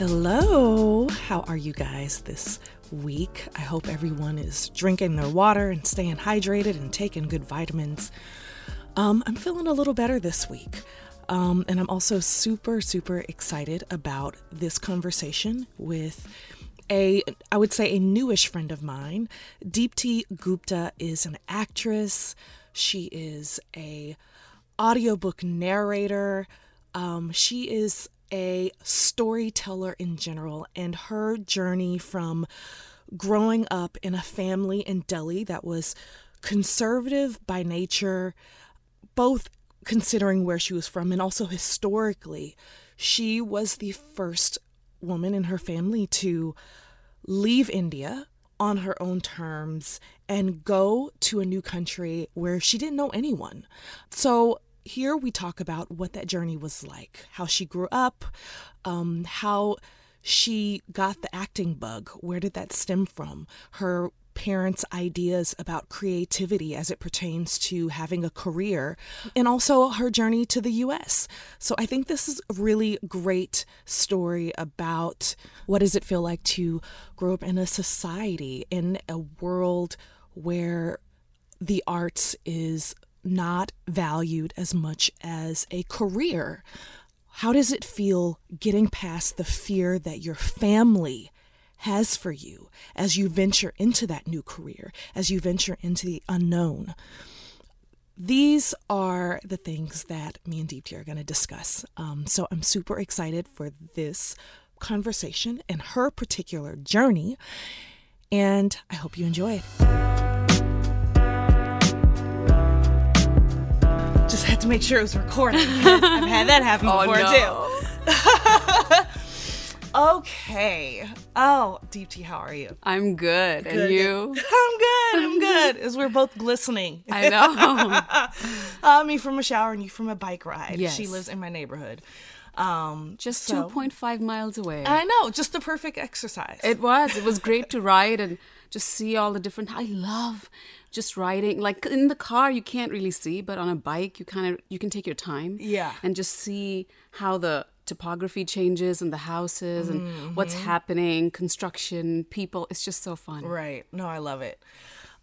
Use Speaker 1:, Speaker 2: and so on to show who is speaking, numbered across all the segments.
Speaker 1: Hello, how are you guys this week? I hope everyone is drinking their water and staying hydrated and taking good vitamins. Um, I'm feeling a little better this week. Um, and I'm also super, super excited about this conversation with a, I would say, a newish friend of mine. Deepti Gupta is an actress. She is a audiobook narrator. Um, she is a storyteller in general, and her journey from growing up in a family in Delhi that was conservative by nature, both considering where she was from and also historically, she was the first woman in her family to leave India on her own terms and go to a new country where she didn't know anyone. So here we talk about what that journey was like, how she grew up, um, how she got the acting bug. Where did that stem from? Her parents' ideas about creativity as it pertains to having a career, and also her journey to the US. So I think this is a really great story about what does it feel like to grow up in a society, in a world where the arts is not valued as much as a career. How does it feel getting past the fear that your family has for you as you venture into that new career, as you venture into the unknown? These are the things that me and Deepti are going to discuss. Um, so I'm super excited for this conversation and her particular journey. And I hope you enjoy it. To make sure it was recording. I've had that happen
Speaker 2: Oh,
Speaker 1: before
Speaker 2: no.
Speaker 1: too. okay. Oh, Deepti, how are you?
Speaker 2: I'm good.
Speaker 1: Good.
Speaker 2: And you?
Speaker 1: I'm good. I'm good. As we're both glistening.
Speaker 2: I know.
Speaker 1: uh, me from a shower and you from a bike ride.
Speaker 2: Yes.
Speaker 1: She lives in my neighborhood. Um,
Speaker 2: Just
Speaker 1: so-
Speaker 2: 2.5 miles away.
Speaker 1: I know, just the perfect exercise.
Speaker 2: it was. It was great to ride and just see all the different. I love just riding. Like in the car, you can't really see, but on a bike, you kind of you can take your time.
Speaker 1: Yeah.
Speaker 2: And just see how the topography changes and the houses and what's
Speaker 1: Mm-hmm.
Speaker 2: happening, construction, people. It's just so fun.
Speaker 1: Right. No, I love it.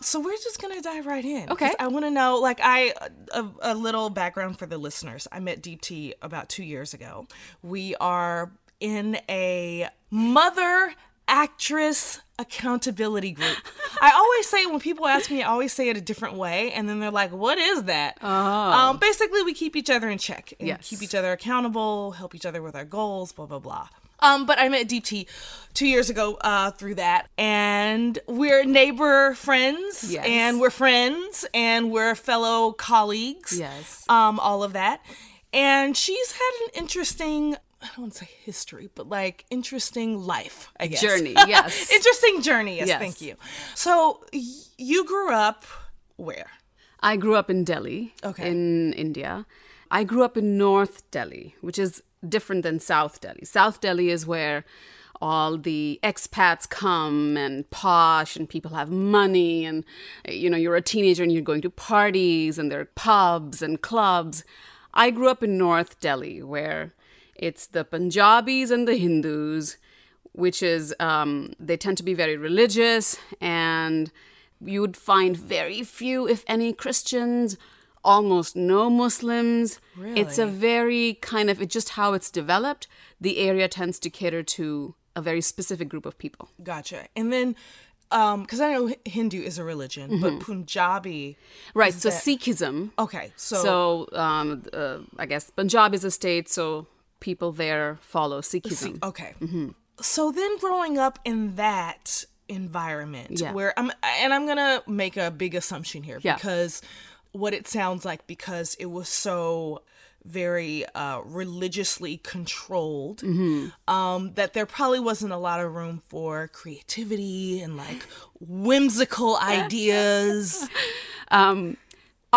Speaker 1: So we're just gonna dive right in.
Speaker 2: Okay.
Speaker 1: I want to know, like, I a, a little background for the listeners. I met Deepti about two years ago. We are in a mother actress accountability group. I always say when people ask me, I always say it a different way, and then they're like, "What is that?" Um, basically, we keep each other in check and
Speaker 2: Yes.
Speaker 1: keep each other accountable, help each other with our goals, blah blah blah. Um, but I met Deepti two years ago uh, through that, and we're neighbor friends,
Speaker 2: Yes.
Speaker 1: and we're friends, and we're fellow colleagues.
Speaker 2: Yes.
Speaker 1: Um, all of that, and she's had an interesting. I don't want to say history, but like interesting life, I guess.
Speaker 2: Journey, yes.
Speaker 1: interesting journey, yes,
Speaker 2: Yes.
Speaker 1: thank you. So y- you grew up where?
Speaker 2: I grew up in Delhi,
Speaker 1: Okay.
Speaker 2: in India. I grew up in North Delhi, which is different than South Delhi. South Delhi is where all the expats come and posh and people have money and you know you're a teenager and you're going to parties and there are pubs and clubs. I grew up in North Delhi where it's the Punjabis and the Hindus which is um, they tend to be very religious and you would find very few if any christians almost no muslims Really? it's a very kind of it's just how it's developed the area tends to cater to a very specific group of people
Speaker 1: Gotcha. And then, um, because I know Hindu is a religion,
Speaker 2: Mm-hmm.
Speaker 1: but Punjabi.
Speaker 2: right so
Speaker 1: that-
Speaker 2: sikhism
Speaker 1: Okay, so,
Speaker 2: so um, uh, i guess punjab is a state so people there follow sikhism
Speaker 1: okay.
Speaker 2: Mm-hmm.
Speaker 1: So then, growing up in that environment,
Speaker 2: Yeah.
Speaker 1: where I'm, and I'm gonna make a big assumption here
Speaker 2: Yeah.
Speaker 1: because what it sounds like because it was so very uh, religiously controlled
Speaker 2: Mm-hmm.
Speaker 1: um, that there probably wasn't a lot of room for creativity and like whimsical ideas.
Speaker 2: um,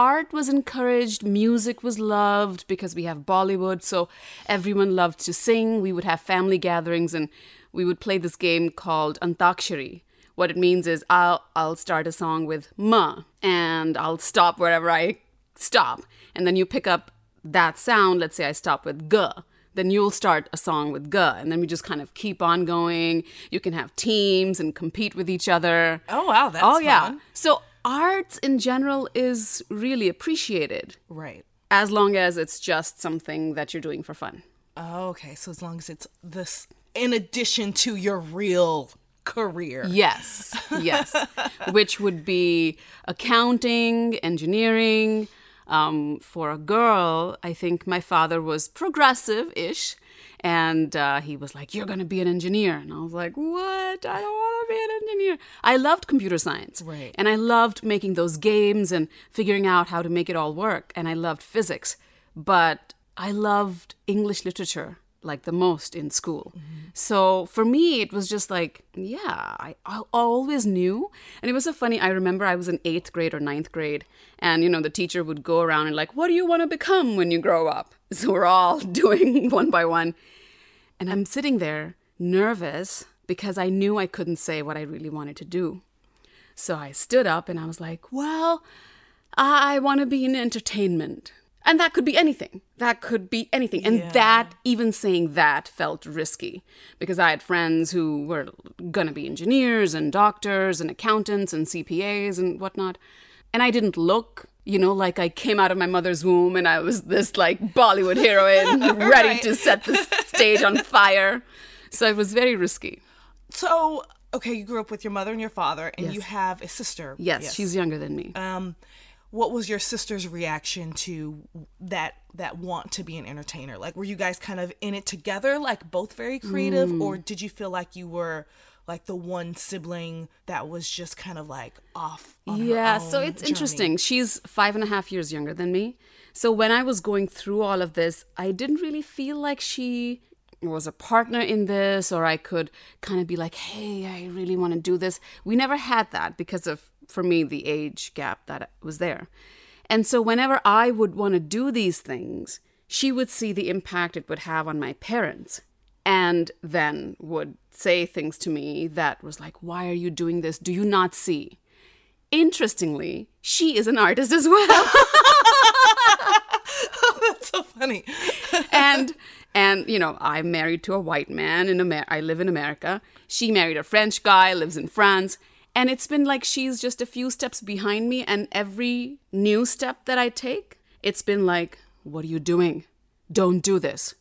Speaker 2: art was encouraged, music was loved because we have Bollywood, so everyone loved to sing. We would have family gatherings and we would play this game called Antakshari. What it means is I'll I'll start a song with ma and I'll stop wherever I stop. And then you pick up that sound. Let's say I stop with g. then you'll start a song with G, and then we just kind of keep on going. You can have teams and compete with each other.
Speaker 1: Oh, wow, that's
Speaker 2: oh yeah.
Speaker 1: fun.
Speaker 2: So arts in general is really appreciated
Speaker 1: Right.
Speaker 2: as long as it's just something that you're doing for fun.
Speaker 1: Oh, okay. So as long as it's this in addition to your real career.
Speaker 2: Yes, yes. Which would be accounting, engineering. Um, for a girl, I think my father was progressive ish. And uh, he was like, You're going to be an engineer. And I was like, What? I don't want to be an engineer. I loved computer science.
Speaker 1: Right.
Speaker 2: And I loved making those games and figuring out how to make it all work. And I loved physics. But I loved English literature like the most in school. So for me, it was just like, yeah, I, I always knew. And it was so funny. I remember I was in eighth grade or ninth grade, and you know, the teacher would go around and like, what do you want to become when you grow up? So we're all doing one by one. And I'm sitting there nervous because I knew I couldn't say what I really wanted to do. So I stood up and I was like, well, I want to be in entertainment. And that could be anything. That could be anything. And
Speaker 1: Yeah.
Speaker 2: that, even saying that, felt risky because I had friends who were going to be engineers and doctors and accountants and CPAs and whatnot. And I didn't look, you know, like I came out of my mother's womb and I was this like Bollywood heroine ready
Speaker 1: Right.
Speaker 2: to set the stage on fire. So it was very risky.
Speaker 1: So, okay, you grew up with your mother and your father, and
Speaker 2: Yes.
Speaker 1: you have a sister.
Speaker 2: Yes, she's younger than me.
Speaker 1: Um, what was your sister's reaction to that that want to be an entertainer? Like, were you guys kind of in it together, like both very creative,
Speaker 2: Mm.
Speaker 1: or did you feel like you were like the one sibling that was just kind of like off?
Speaker 2: Yeah, so it's
Speaker 1: journey?
Speaker 2: interesting. She's five and a half years younger than me. So when I was going through all of this, I didn't really feel like she was a partner in this or I could kind of be like, hey, I really want to do this. We never had that because of, for me, the age gap that was there. And so whenever I would want to do these things, she would see the impact it would have on my parents and then would say things to me that was like, why are you doing this? Do you not see? Interestingly, she is an artist as well.
Speaker 1: That's so funny.
Speaker 2: and and you know, I'm married to a white man in Amer- I live in America. She married a French guy, lives in France. And it's been like she's just a few steps behind me and every new step that I take, it's been like, what are you doing? Don't do this.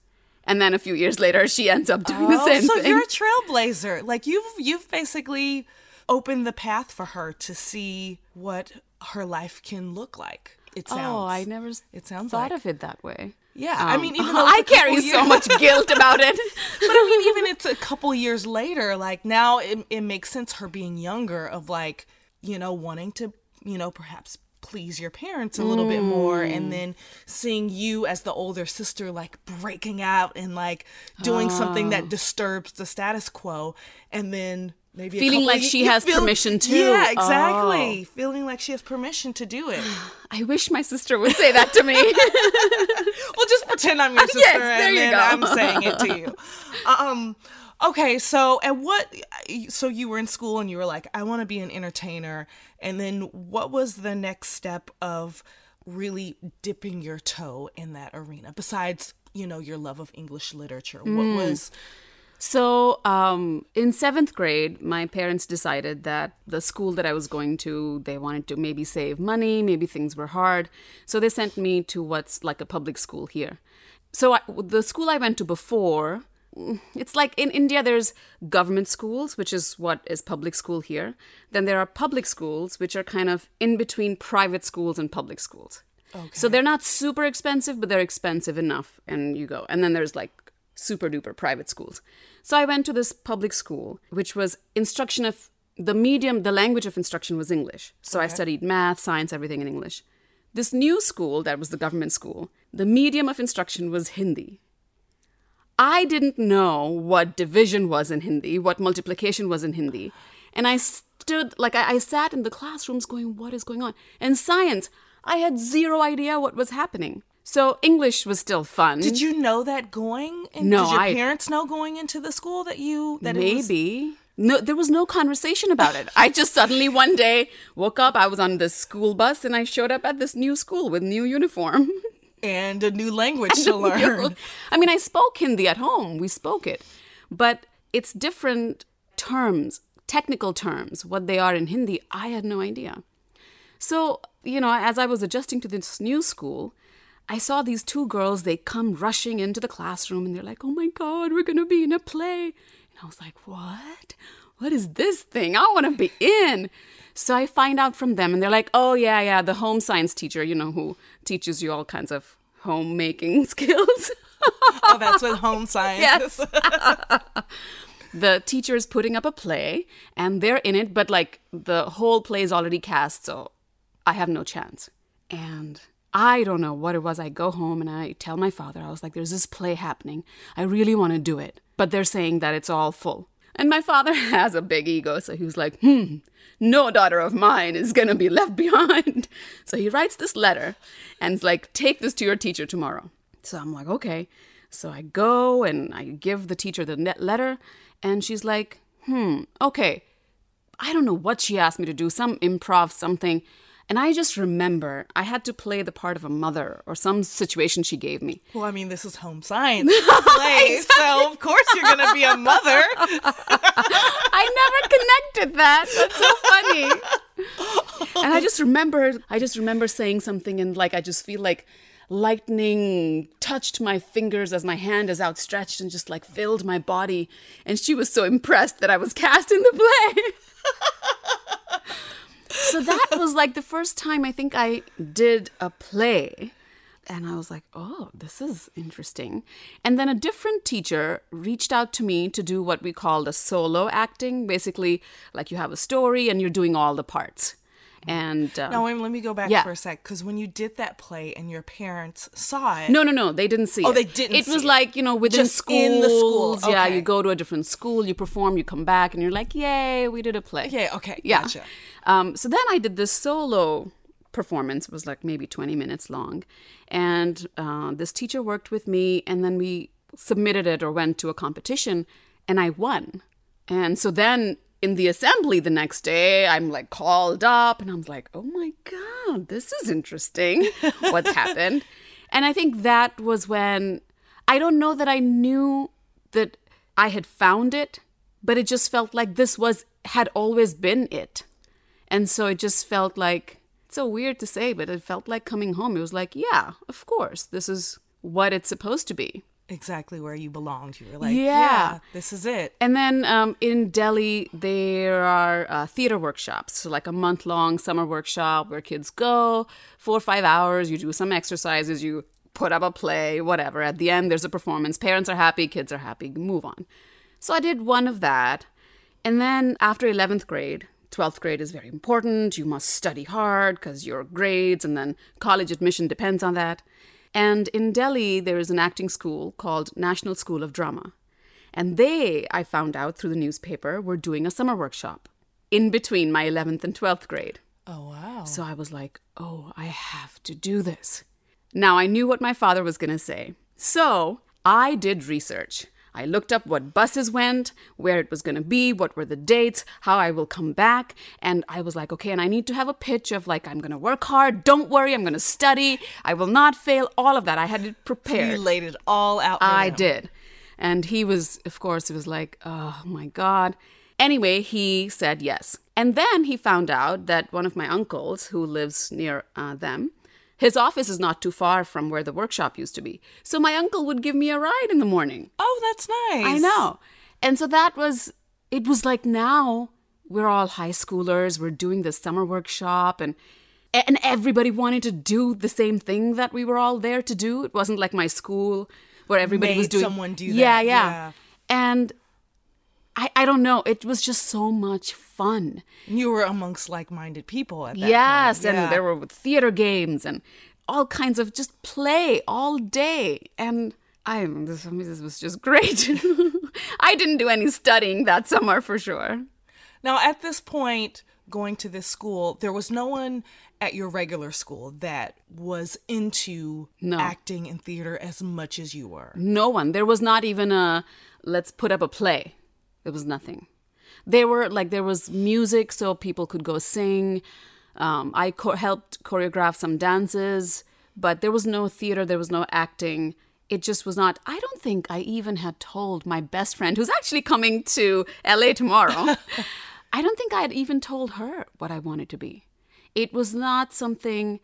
Speaker 2: And then a few years later, she ends up doing the
Speaker 1: Oh,
Speaker 2: same
Speaker 1: so
Speaker 2: thing.
Speaker 1: So you're a trailblazer. Like you've you've basically opened the path for her to see what her life can look like. It sounds.
Speaker 2: Oh, I never
Speaker 1: It sounds
Speaker 2: thought
Speaker 1: like.
Speaker 2: of it that way.
Speaker 1: Yeah, I
Speaker 2: Um,
Speaker 1: mean, even though
Speaker 2: I
Speaker 1: I
Speaker 2: carry so much guilt about it.
Speaker 1: but I mean, even it's a couple years later, like now it, it makes sense her being younger of like, you know, wanting to, you know, perhaps please your parents a little bit more
Speaker 2: Mm.
Speaker 1: and then seeing you as the older sister like breaking out and like doing something
Speaker 2: Ah.
Speaker 1: that disturbs the status quo and then maybe
Speaker 2: Feeling like she has permission to. Oh.
Speaker 1: Yeah, exactly. Feeling like she has permission to do it.
Speaker 2: I wish my sister would say that to me.
Speaker 1: well, just pretend I'm your sister
Speaker 2: Yes, there
Speaker 1: and
Speaker 2: you
Speaker 1: then
Speaker 2: go.
Speaker 1: I'm saying it to you. Um, okay, so at what? So you were in school and you were like, I want to be an entertainer, and then what was the next step of really dipping your toe in that arena? Besides, you know, your love of English literature, what
Speaker 2: Hmm.
Speaker 1: was?
Speaker 2: So, um, in seventh grade, my parents decided that the school that I was going to, they wanted to maybe save money, maybe things were hard. So, they sent me to what's like a public school here. So, I, the school I went to before, mm, it's like in India, there's government schools, which is what is public school here. Then there are public schools, which are kind of in between private schools and public schools. Okay. So, they're not super expensive, but they're expensive enough. And you go. And then there's like super duper private schools. So I went to this public school, which was instruction of the medium, the language of instruction was English. So I studied math, science, everything in English. This new school, that was the government school, the medium of instruction was Hindi. I didn't know what division was in Hindi, what multiplication was in Hindi. And I stood, like, I, I sat in the classrooms going, what is going on? And science, I had zero idea what was happening. So English was still fun.
Speaker 1: Did you know that going? And
Speaker 2: No,
Speaker 1: did your
Speaker 2: I-
Speaker 1: parents know going into the school that you that it was?
Speaker 2: Maybe. No, there was no conversation about it. I just suddenly one day woke up. I was on this school bus and I showed up at this new school with new uniform.
Speaker 1: and a new language to learn.
Speaker 2: I mean, I spoke Hindi at home. We spoke it. But it's different terms, technical terms, what they are in Hindi. I had no idea. So, you know, as I was adjusting to this new school, I saw these two girls, they come rushing into the classroom and they're like, oh my God, we're going to be in a play. And I was like, what? What is this thing? I want to be in. So I find out from them and they're like, oh, yeah, yeah, the home science teacher, you know, who teaches you all kinds of homemaking skills.
Speaker 1: oh, that's what home science
Speaker 2: Yes. the teacher is putting up a play and they're in it, but like the whole play is already cast, so I have no chance. And I don't know what it was. I go home and I tell my father, I was like, there's this play happening. I really want to do it. But they're saying that it's all full. And my father has a big ego, so he was like, hmm, no daughter of mine is gonna be left behind. So he writes this letter and is like, take this to your teacher tomorrow. So I'm like, okay. So I go and I give the teacher the letter, and she's like, hmm, okay. I don't know what she asked me to do, some improv, something. And I just remember I had to play the part of a mother or some situation she gave me.
Speaker 1: Well, I mean, this is home science play, so of course you're going to be a mother.
Speaker 2: I never connected that. That's so funny. And I just remember, I just remember saying something, and like I just feel like lightning touched my fingers as my hand is outstretched and just like filled my body. And she was so impressed that I was cast in the play. so that was like the first time I think I did a play. And I was like, oh, this is interesting. And then a different teacher reached out to me to do what we called a solo acting. Basically, like you have a story and you're doing all the parts. And um,
Speaker 1: Now, wait, let me go back
Speaker 2: Yeah.
Speaker 1: for a sec, because when you did that play and your parents saw it,
Speaker 2: No, no, no. They didn't see
Speaker 1: Oh,
Speaker 2: it.
Speaker 1: they didn't
Speaker 2: It was
Speaker 1: it.
Speaker 2: like, you know, within
Speaker 1: Just
Speaker 2: schools.
Speaker 1: in the school,
Speaker 2: Yeah, you go to a different school, you perform, you come back, and you're like, yay, we did a play.
Speaker 1: Yeah, okay,
Speaker 2: Yeah.
Speaker 1: gotcha.
Speaker 2: Um, so then I did this solo performance. It was like maybe 20 minutes long. And uh, this teacher worked with me, and then we submitted it or went to a competition, and I won. And so then in the assembly the next day, I'm like called up and I'm like, oh my God, this is interesting. What's happened? And I think that was when I don't know that I knew that I had found it, but it just felt like this was had always been it. And so it just felt like it's so weird to say, but it felt like coming home. It was like, yeah, of course, this is what it's supposed to be.
Speaker 1: Exactly where you belonged. You were like,
Speaker 2: Yeah.
Speaker 1: yeah, this is it.
Speaker 2: And then um, in Delhi, there are uh, theater workshops, so like a month long summer workshop where kids go four or five hours. You do some exercises, you put up a play, whatever. At the end, there's a performance. Parents are happy, kids are happy, move on. So I did one of that. And then after 11th grade, 12th grade is very important. You must study hard because your grades and then college admission depends on that. And in Delhi, there is an acting school called National School of Drama. And they, I found out through the newspaper, were doing a summer workshop in between my 11th and 12th grade.
Speaker 1: Oh, wow.
Speaker 2: So I was like, oh, I have to do this. Now I knew what my father was going to say. So I did research. I looked up what buses went, where it was going to be, what were the dates, how I will come back. And I was like, okay, and I need to have a pitch of like, I'm going to work hard. Don't worry, I'm going to study. I will not fail. All of that. I had it prepared.
Speaker 1: You laid it all out.
Speaker 2: I
Speaker 1: him.
Speaker 2: did. And he was, of course, it was like, oh my God. Anyway, he said yes. And then he found out that one of my uncles, who lives near uh, them, his office is not too far from where the workshop used to be. So my uncle would give me a ride in the morning.
Speaker 1: Oh, that's nice.
Speaker 2: I know. And so that was, it was like now we're all high schoolers, we're doing this summer workshop, and and everybody wanted to do the same thing that we were all there to do. It wasn't like my school where everybody was doing
Speaker 1: someone do
Speaker 2: Yeah, yeah.
Speaker 1: yeah.
Speaker 2: And I I don't know, it was just so much fun.
Speaker 1: You were amongst like-minded people at that
Speaker 2: yes,
Speaker 1: point.
Speaker 2: and there were theater games and all kinds of just play all day. And I this, this was just great. I didn't do any studying that summer for sure.
Speaker 1: Now, at this point, going to this school, there was no one at your regular school that was into
Speaker 2: No.
Speaker 1: acting and theater as much as you were.
Speaker 2: No one. There was not even a let's put up a play. There was nothing. There were like there was music so people could go sing. Um, I cho- helped choreograph some dances but there was no theater, there was no acting. It just was not. I don't think I even had told my best friend, who's actually coming to LA tomorrow, I don't think I had even told her what I wanted to be. It was not something.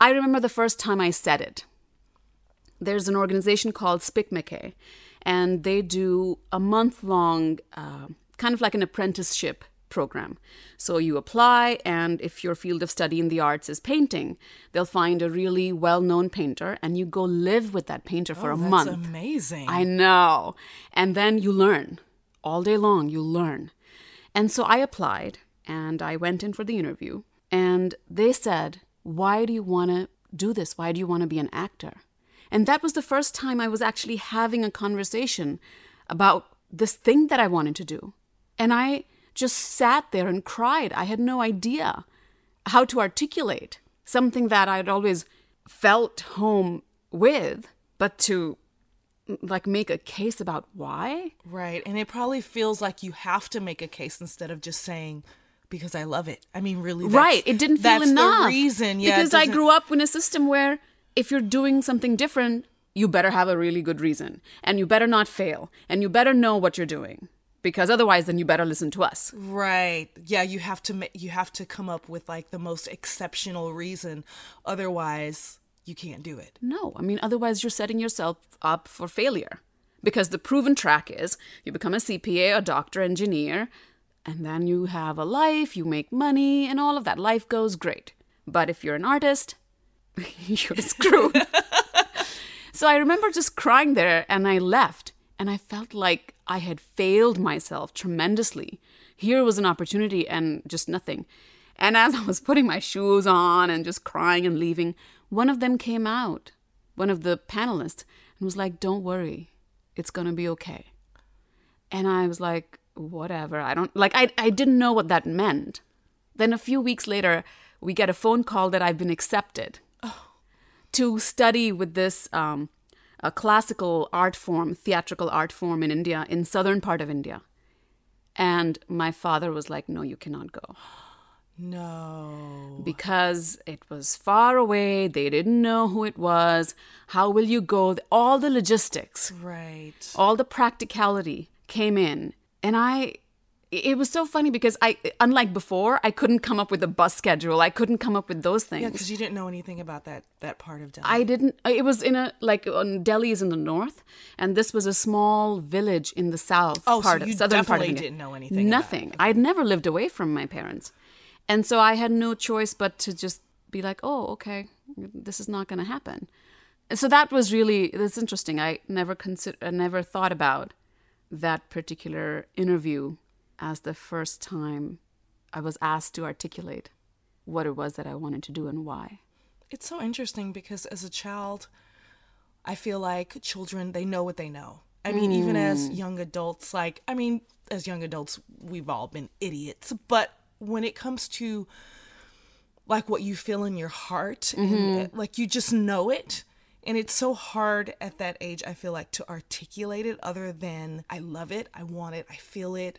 Speaker 2: I remember the first time I said it. There's an organization called SPIC MACAY, and they do a month long, uh, kind of like an apprenticeship program. So you apply, and if your field of study in the arts is painting, they'll find a really well known painter, and you go live with that painter for
Speaker 1: Oh,
Speaker 2: a
Speaker 1: that's
Speaker 2: month.
Speaker 1: amazing.
Speaker 2: I know. And then you learn. All day long, you learn. And so I applied and I went in for the interview. And they said, Why do you want to do this? Why do you want to be an actor? And that was the first time I was actually having a conversation about this thing that I wanted to do. And I just sat there and cried. I had no idea how to articulate something that I'd always felt home with, but to like make a case about why
Speaker 1: Right. And it probably feels like you have to make a case instead of just saying, because I love it. I mean, really. That's,
Speaker 2: right it didn't feel
Speaker 1: that's
Speaker 2: enough
Speaker 1: the reason. Yeah.
Speaker 2: because i grew up in a system where if you're doing something different you better have a really good reason and you better not fail and you better know what you're doing because otherwise then you better listen to us
Speaker 1: Right. Yeah, you have to you have to come up with like the most exceptional reason otherwise you can't do it.
Speaker 2: no i mean otherwise you're setting yourself up for failure because the proven track is you become a cpa a doctor engineer and then you have a life you make money and all of that life goes great but if you're an artist you're screwed So I remember just crying there and I left and I felt like I had failed myself tremendously. Here was an opportunity and just nothing. And as I was putting my shoes on and just crying and leaving, one of them came out, one of the panelists, and was like, Don't worry, it's gonna be okay. And I was like, Whatever. I don't like, I, I didn't know what that meant. Then a few weeks later, we get a phone call that I've been accepted to study with this um, a classical art form, theatrical art form in India, in southern part of India. And my father was like, "No, you cannot go
Speaker 1: No.
Speaker 2: because it was far away. They didn't know who it was. How will you go? All the logistics,
Speaker 1: Right.
Speaker 2: all the practicality came in, and I." It was so funny because I, unlike before, I couldn't come up with a bus schedule. I couldn't come up with those things.
Speaker 1: Yeah, because you didn't know anything about that that part of Delhi.
Speaker 2: I didn't. Uh, it was in a like on Delhi is in the north, and this was a small village in the south
Speaker 1: Oh, so
Speaker 2: part of
Speaker 1: you
Speaker 2: southern part of
Speaker 1: definitely
Speaker 2: India.
Speaker 1: didn't know anything
Speaker 2: Nothing. I'd never lived away from my parents, and so I had no choice but to just be like, "Oh, okay, this is not going to happen." And so that was really that's interesting. I never consider, I never thought about that particular interview as the first time I was asked to articulate what it was that I wanted to do and why.
Speaker 1: It's so interesting because as a child, I feel like children, they know what they know. I mean, even as mm. young adults, like, I mean, as young adults, we've all been idiots. But when it comes to like what you feel in your heart, and mm-hmm. eh, like you just know it. And it's so hard at that age, I feel like, to articulate it other than I love it, I want it, I feel it,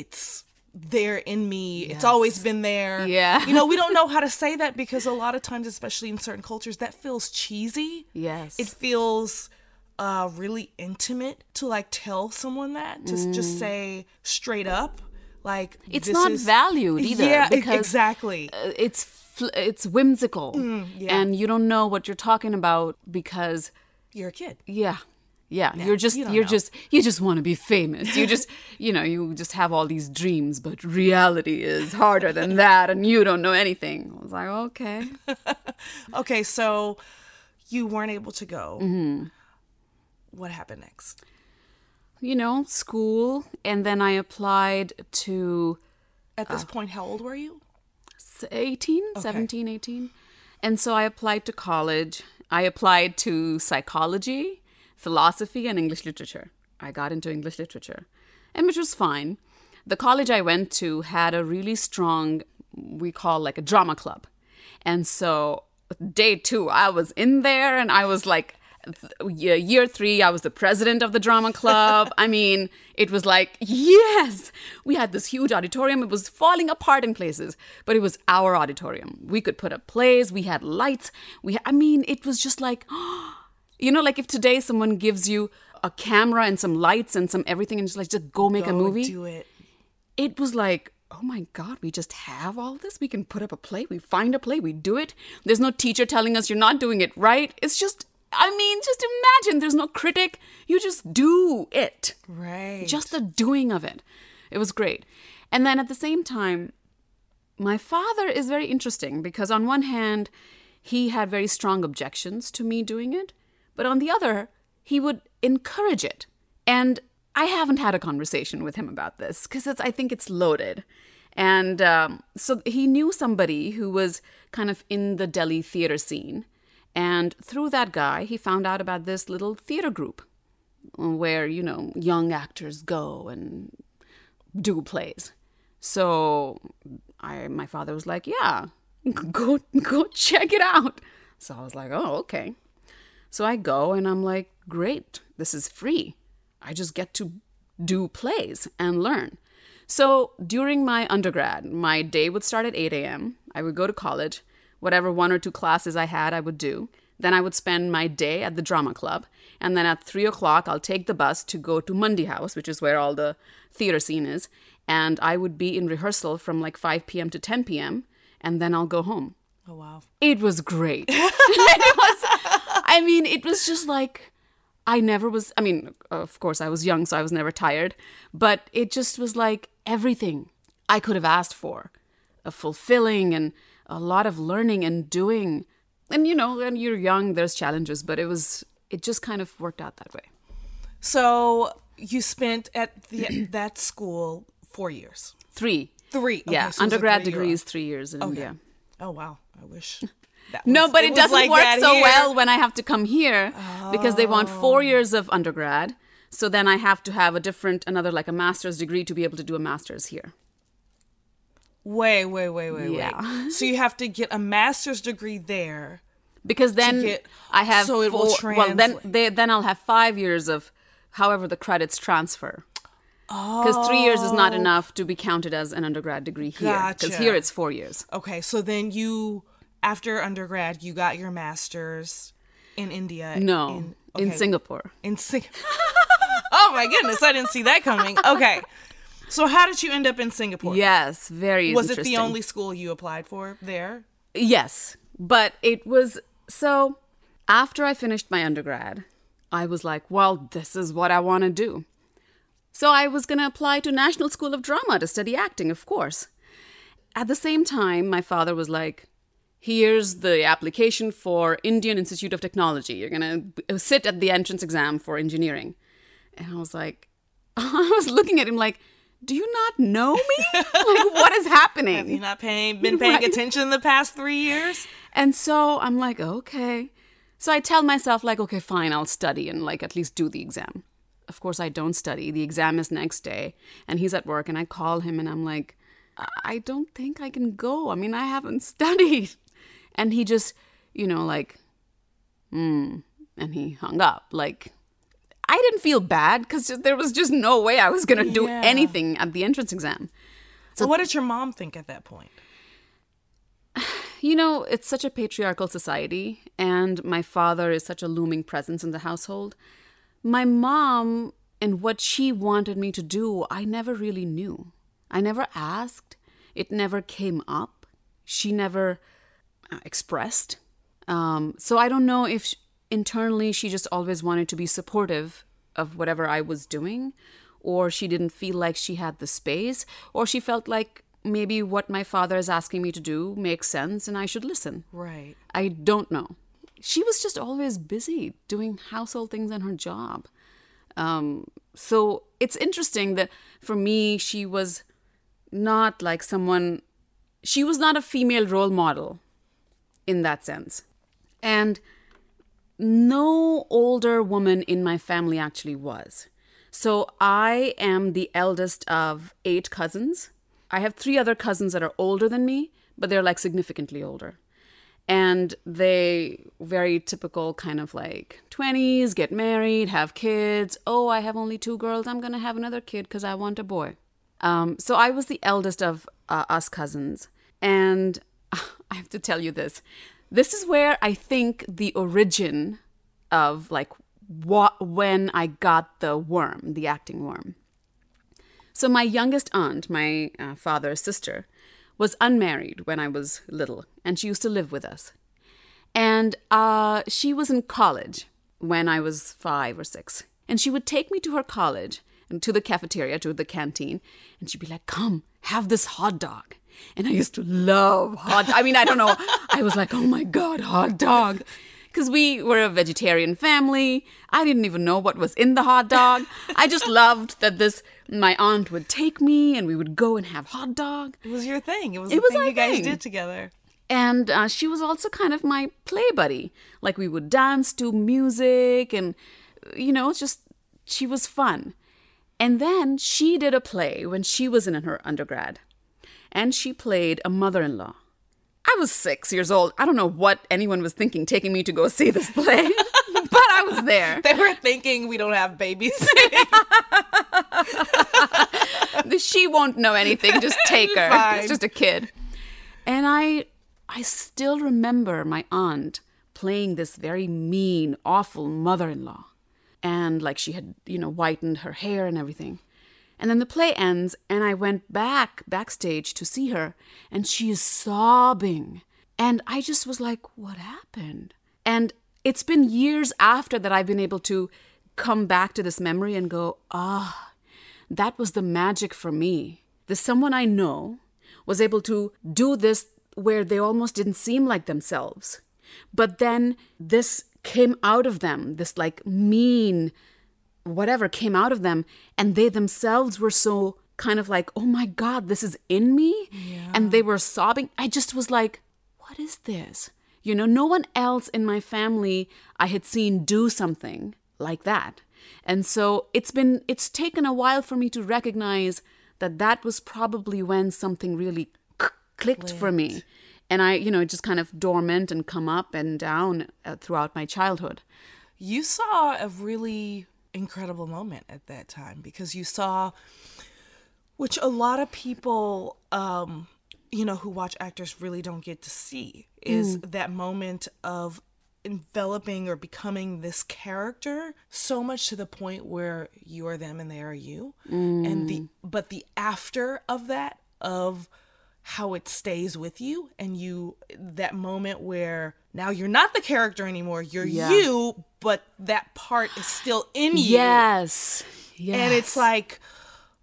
Speaker 1: it's there in me, it's always been there.
Speaker 2: Yeah.
Speaker 1: You know, we don't know how to say that because a lot of times, especially in certain cultures, that feels cheesy.
Speaker 2: Yes.
Speaker 1: It feels uh, really intimate to like tell someone that, to s- just say straight up. Like,
Speaker 2: Mm. It's not
Speaker 1: is-
Speaker 2: valued either,
Speaker 1: Yeah, exactly.
Speaker 2: uh, it's fl- it's whimsical
Speaker 1: Mm, yeah.
Speaker 2: and you don't know what you're talking about because
Speaker 1: You're a kid.
Speaker 2: yeah yeah you're just
Speaker 1: you
Speaker 2: you're
Speaker 1: know.
Speaker 2: just you just want to be famous you just you know you just have all these dreams but reality is harder than that and you don't know anything i was like okay
Speaker 1: Okay, so you weren't able to go.
Speaker 2: Mm-hmm.
Speaker 1: What happened next?
Speaker 2: you know school and then i applied to
Speaker 1: At
Speaker 2: Uh.
Speaker 1: this point, how old were you?
Speaker 2: s- 18 17 18 and so i applied to college i applied to psychology philosophy and english literature i got into english literature and which was fine the college i went to had a really strong we call like a drama club and so day two i was in there and i was like Year three, I was the president of the drama club. I mean, it was like, yes, we had this huge auditorium. It was falling apart in places, but it was our auditorium. We could put up plays. We had lights. We, I mean, it was just like, you know, like if today someone gives you a camera and some lights and some everything and just like, just go make a movie
Speaker 1: Do it.
Speaker 2: it was like, oh my God, we just have all this. We can put up a play. We find a play. We do it. There's no teacher telling us you're not doing it right. It's just, I mean, just imagine there's no critic. You just do it.
Speaker 1: Right.
Speaker 2: Just the doing of it. It was great. And then at the same time, my father is very interesting because, on one hand, he had very strong objections to me doing it, but on the other, he would encourage it. And I haven't had a conversation with him about this because I think it's loaded. And um, so he knew somebody who was kind of in the Delhi theater scene. And through that guy, he found out about this little theater group where, you know, young actors go and do plays. So I my father was like, "Yeah, go go check it out." So I was like, "Oh, okay." So I go and I'm like, "Great. This is free. I just get to do plays and learn." So during my undergrad, my day would start at 8 a.m. I would go to college. Whatever one or two classes I had, I would do. Then I would spend my day at the drama club. And then at 3 o'clock, I'll take the bus to go to Mandi House, which is where all the theater scene is. And I would be in rehearsal from like 5 p.m. to 10 p.m. And then I'll go home.
Speaker 1: Oh wow.
Speaker 2: It was great. it was, I mean, it was just like, I never was, I mean, of course, I was young, so I was never tired, but it just was like everything I could have asked for a fulfilling and a lot of learning and doing. And, you know, when you're young, there's challenges, but it was, it just kind of worked out that way.
Speaker 1: So you spent at the, that school four years.
Speaker 2: Three.
Speaker 1: Three. Okay,
Speaker 2: yeah.
Speaker 1: so it was a
Speaker 2: Undergrad degree is three years in India.
Speaker 1: Oh wow. I wish. That
Speaker 2: No,
Speaker 1: was-
Speaker 2: but it,
Speaker 1: was
Speaker 2: doesn't
Speaker 1: like
Speaker 2: work so
Speaker 1: here.
Speaker 2: well when I have to come here because they want four
Speaker 1: oh.
Speaker 2: years of undergrad. So then I have to have a different, another like a master's degree to be able to do a master's here.
Speaker 1: Wait, wait, wait, wait,
Speaker 2: Yeah.
Speaker 1: wait. So you have to get a master's degree there.
Speaker 2: Because then
Speaker 1: get-
Speaker 2: I have
Speaker 1: so it will
Speaker 2: four, well then they, then I'll have five years of however the credits transfer. Because three years is not oh. enough to be counted as an undergrad degree here. Because
Speaker 1: Gotcha.
Speaker 2: here it's four years.
Speaker 1: Okay, so then you, after undergrad, you got your master's in India.
Speaker 2: No,
Speaker 1: in,
Speaker 2: in Singapore.
Speaker 1: In Sing. oh my goodness, I didn't see that coming. Okay, so how did you end up in Singapore?
Speaker 2: Yes, very
Speaker 1: Was it the only school you applied for there?
Speaker 2: Yes, but it was so after I finished my undergrad, I was like, well, this is what I want to do. So I was going to apply to National School of Drama to study acting, of course. At the same time, my father was like, here's the application for Indian Institute of Technology. You're going to sit at the entrance exam for engineering. And I was like, I was looking at him like, do you not know me? like, what is happening?
Speaker 1: Have you not paying been paying
Speaker 2: Right.
Speaker 1: attention the past three years?
Speaker 2: And so I'm like, okay. So I tell myself, like, okay, fine, I'll study and like at least do the exam. Of course, I don't study. The exam is next day, and he's at work, and I call him and I'm like, I I don't think I can go. I mean, I haven't studied. And he just, you know, like, hmm, and he hung up. Like, I didn't feel bad because there was just no way I was going to do
Speaker 1: Yeah.
Speaker 2: anything at the entrance exam.
Speaker 1: So what did your mom think at that point?
Speaker 2: You know, it's such a patriarchal society, and my father is such a looming presence in the household. My mom and what she wanted me to do, I never really knew. I never asked, it never came up, she never expressed. Um, so I don't know if sh- internally she just always wanted to be supportive of whatever I was doing, or she didn't feel like she had the space, or she felt like maybe what my father is asking me to do makes sense and I should listen.
Speaker 1: Right.
Speaker 2: I don't know. She was just always busy doing household things and her job. Um, so it's interesting that for me, she was not like someone, she was not a female role model in that sense. And no older woman in my family actually was. So I am the eldest of eight cousins. I have three other cousins that are older than me, but they're like significantly older. And they very typical kind of like 20s, get married, have kids. Oh, I have only two girls. I'm going to have another kid because I want a boy. Um, so I was the eldest of uh, us cousins. And I have to tell you this. This is where I think the origin of like what when I got the worm, the acting worm. So my youngest aunt, my uh, father's sister, was unmarried when I was little, and she used to live with us. And uh, she was in college when I was five or six, and she would take me to her college and to the cafeteria, to the canteen, and she'd be like, "Come, have this hot dog." And I used to love hot. I mean, I don't know. I was like, "Oh my god, hot dog." because we were a vegetarian family. I didn't even know what was in the hot dog. I just loved that this my aunt would take me and we would go and have hot dog.
Speaker 1: It was your thing. It was
Speaker 2: It
Speaker 1: the
Speaker 2: was
Speaker 1: thing you guys
Speaker 2: thing.
Speaker 1: did together.
Speaker 2: And uh, she was also kind of my play buddy. Like we would dance to music and, you know, it's just, she was fun. And then she did a play when she was in her undergrad. And she played a mother in law. I was six years old. I don't know what anyone was thinking taking me to go see this play, but I was there.
Speaker 1: They were thinking we don't have babies.
Speaker 2: she won't know anything. Just take her.
Speaker 1: Fine.
Speaker 2: It's just a kid. And I, I still remember my aunt playing this very mean, awful mother-in-law, and like she had, you know, whitened her hair and everything. And then the play ends, and I went back backstage to see her, and she is sobbing. And I just was like, what happened? And it's been years after that I've been able to come back to this memory and go, ah, that was the magic for me. The someone I know was able to do this where they almost didn't seem like themselves. But then this came out of them, this like mean, whatever came out of them, and they themselves were so kind of like, oh my God, this is in me. And they were sobbing. I just was like, what is this? You know, no one else in my family I had seen do something like that. And so it's been, it's taken a while for me to recognize that that was probably when something really c- clicked for me. And I, you know, it just kind of dormant and come up and down uh, throughout my childhood.
Speaker 1: you saw a really incredible moment at that time because you saw which a lot of people um you know who watch actors really don't get to see is that moment of enveloping or becoming this character so much to the point where you are them and they are you. And the but the after of that of how it stays with you and you that moment where now you're not the character anymore you're
Speaker 2: Yeah.
Speaker 1: you but that part is still in you
Speaker 2: Yes. Yes.
Speaker 1: and it's like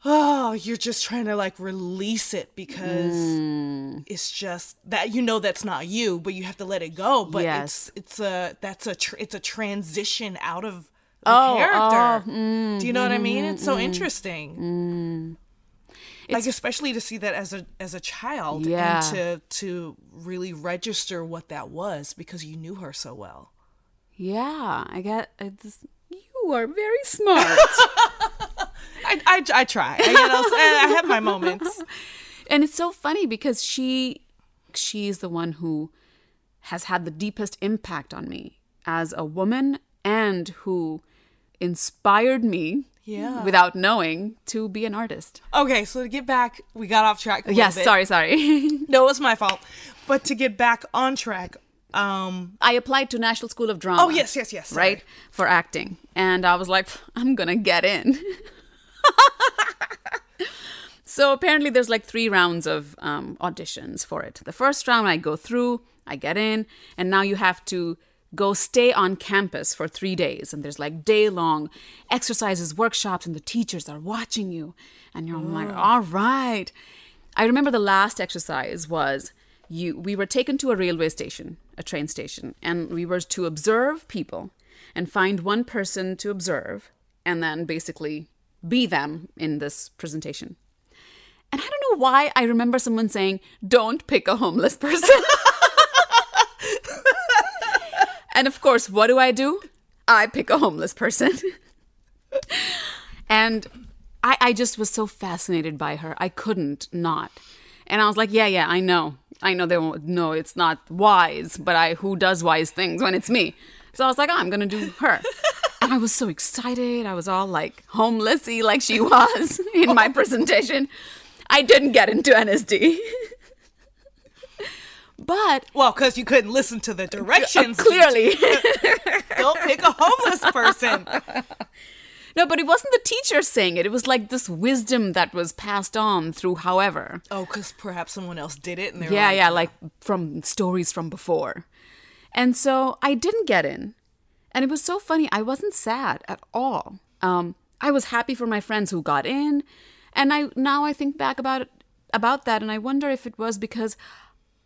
Speaker 1: oh you're just trying to like release it because
Speaker 2: Mm.
Speaker 1: it's just that you know that's not you but you have to let it go but
Speaker 2: Yes.
Speaker 1: it's it's a that's a tr- it's a transition out of the
Speaker 2: Oh,
Speaker 1: character
Speaker 2: oh, mm,
Speaker 1: do you know what i mean
Speaker 2: mm-hmm,
Speaker 1: it's so interesting like especially to see that as a as a child
Speaker 2: Yeah.
Speaker 1: and to to really register what that was because you knew her so well
Speaker 2: yeah, I get it's, you are very smart.
Speaker 1: i i, I try I, you know, I have my moments
Speaker 2: and it's so funny because she she's the one who has had the deepest impact on me as a woman and who inspired me
Speaker 1: Yeah.
Speaker 2: without knowing to be an artist.
Speaker 1: okay so to get back we got off track a
Speaker 2: Yes,
Speaker 1: bit.
Speaker 2: sorry, sorry.
Speaker 1: No, it's my fault. But to get back on track, um
Speaker 2: I applied to National School of Drama.
Speaker 1: Oh yes, yes, yes. sorry.
Speaker 2: right for acting and i was like i'm gonna get in so apparently there's like three rounds of um, auditions for it the first round i go through i get in and now you have to go stay on campus for three days and there's like day long exercises workshops and the teachers are watching you and you're like all right. I remember the last exercise was you we were taken to a railway station a train station and we were to observe people and find one person to observe and then basically be them in this presentation. And i don't know why i remember someone saying don't pick a homeless person and of course what do i do i pick a homeless person and I, I just was so fascinated by her i couldn't not and i was like yeah yeah i know I know they won't know it's not wise, but I who does wise things when it's me. So I was like, oh, I'm gonna do her. And I was so excited. I was all like homelessy like she was in my presentation. I didn't get into NSD. But
Speaker 1: Well, because you couldn't listen to the directions.
Speaker 2: clearly
Speaker 1: Don't pick a homeless person.
Speaker 2: No, but it wasn't the teacher saying it. It was like this wisdom that was passed on through however.
Speaker 1: Oh, because perhaps someone else did it, and
Speaker 2: Yeah,
Speaker 1: like,
Speaker 2: yeah, like from stories from before. And so I didn't get in. And it was so funny. I wasn't sad at all. Um, I was happy for my friends who got in. And I now I think back about it, about that and I wonder if it was because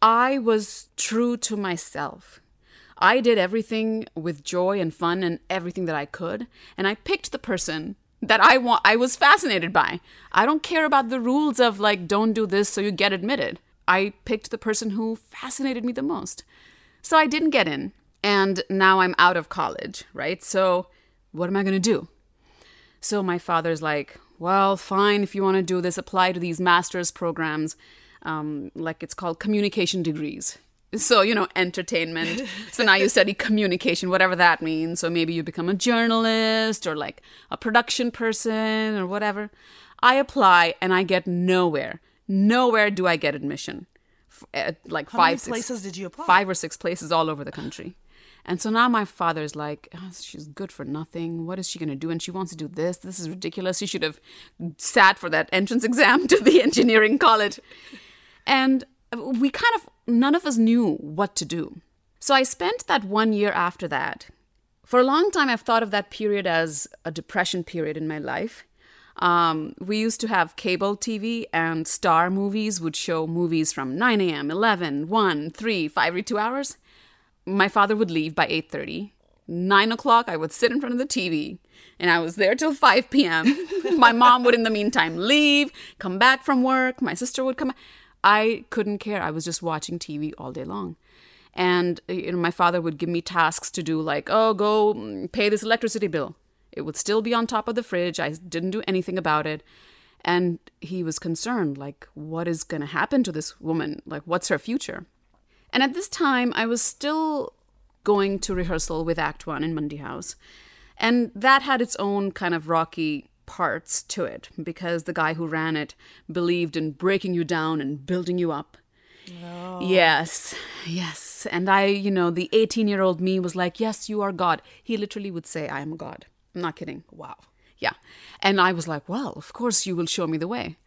Speaker 2: I was true to myself. I did everything with joy and fun and everything that I could, and I picked the person that I want I was fascinated by. I don't care about the rules of like don't do this so you get admitted. I picked the person who fascinated me the most. So I didn't get in, and now I'm out of college, right? So what am I going to do? So my father's like, well, fine, if you want to do this, apply to these master's programs, um, like it's called communication degrees. So, you know, entertainment. so now you study communication, whatever that means. So maybe you become a journalist or like a production person or whatever. I apply and I get nowhere. Nowhere do I get admission. At like
Speaker 1: How
Speaker 2: five
Speaker 1: many
Speaker 2: six-
Speaker 1: places did you apply?
Speaker 2: Five or six places all over the country. And so now my father's like, oh, she's good for nothing. What is she going to do? And she wants to do this. This is ridiculous. She should have sat for that entrance exam to the engineering college. And we kind of, none of us knew what to do. So I spent that one year after that. For a long time, I've thought of that period as a depression period in my life. Um, we used to have cable TV, and Star Movies would show movies from 9 a.m., 11, 1, 3, 5, every two hours my father would leave by 8.30 9 o'clock i would sit in front of the tv and i was there till 5 p.m my mom would in the meantime leave come back from work my sister would come i couldn't care. I was just watching tv all day long. And you know my father would give me tasks to do like oh go mm, pay this electricity bill. It would still be on top of the fridge. I didn't do anything about it. And he was concerned like what is going to happen to this woman? Like what's her future? And at this time, I was still going to rehearsal with Act One in Mandi House. And that had its own kind of rocky parts to it because the guy who ran it believed in breaking you down and building you up. Yes, yes. And I, you know, the 18 year old me was like, Yes, you are God. He literally would say, I am God. I'm not kidding.
Speaker 1: Wow.
Speaker 2: Yeah. And I was like, Well, of course you will show me the way.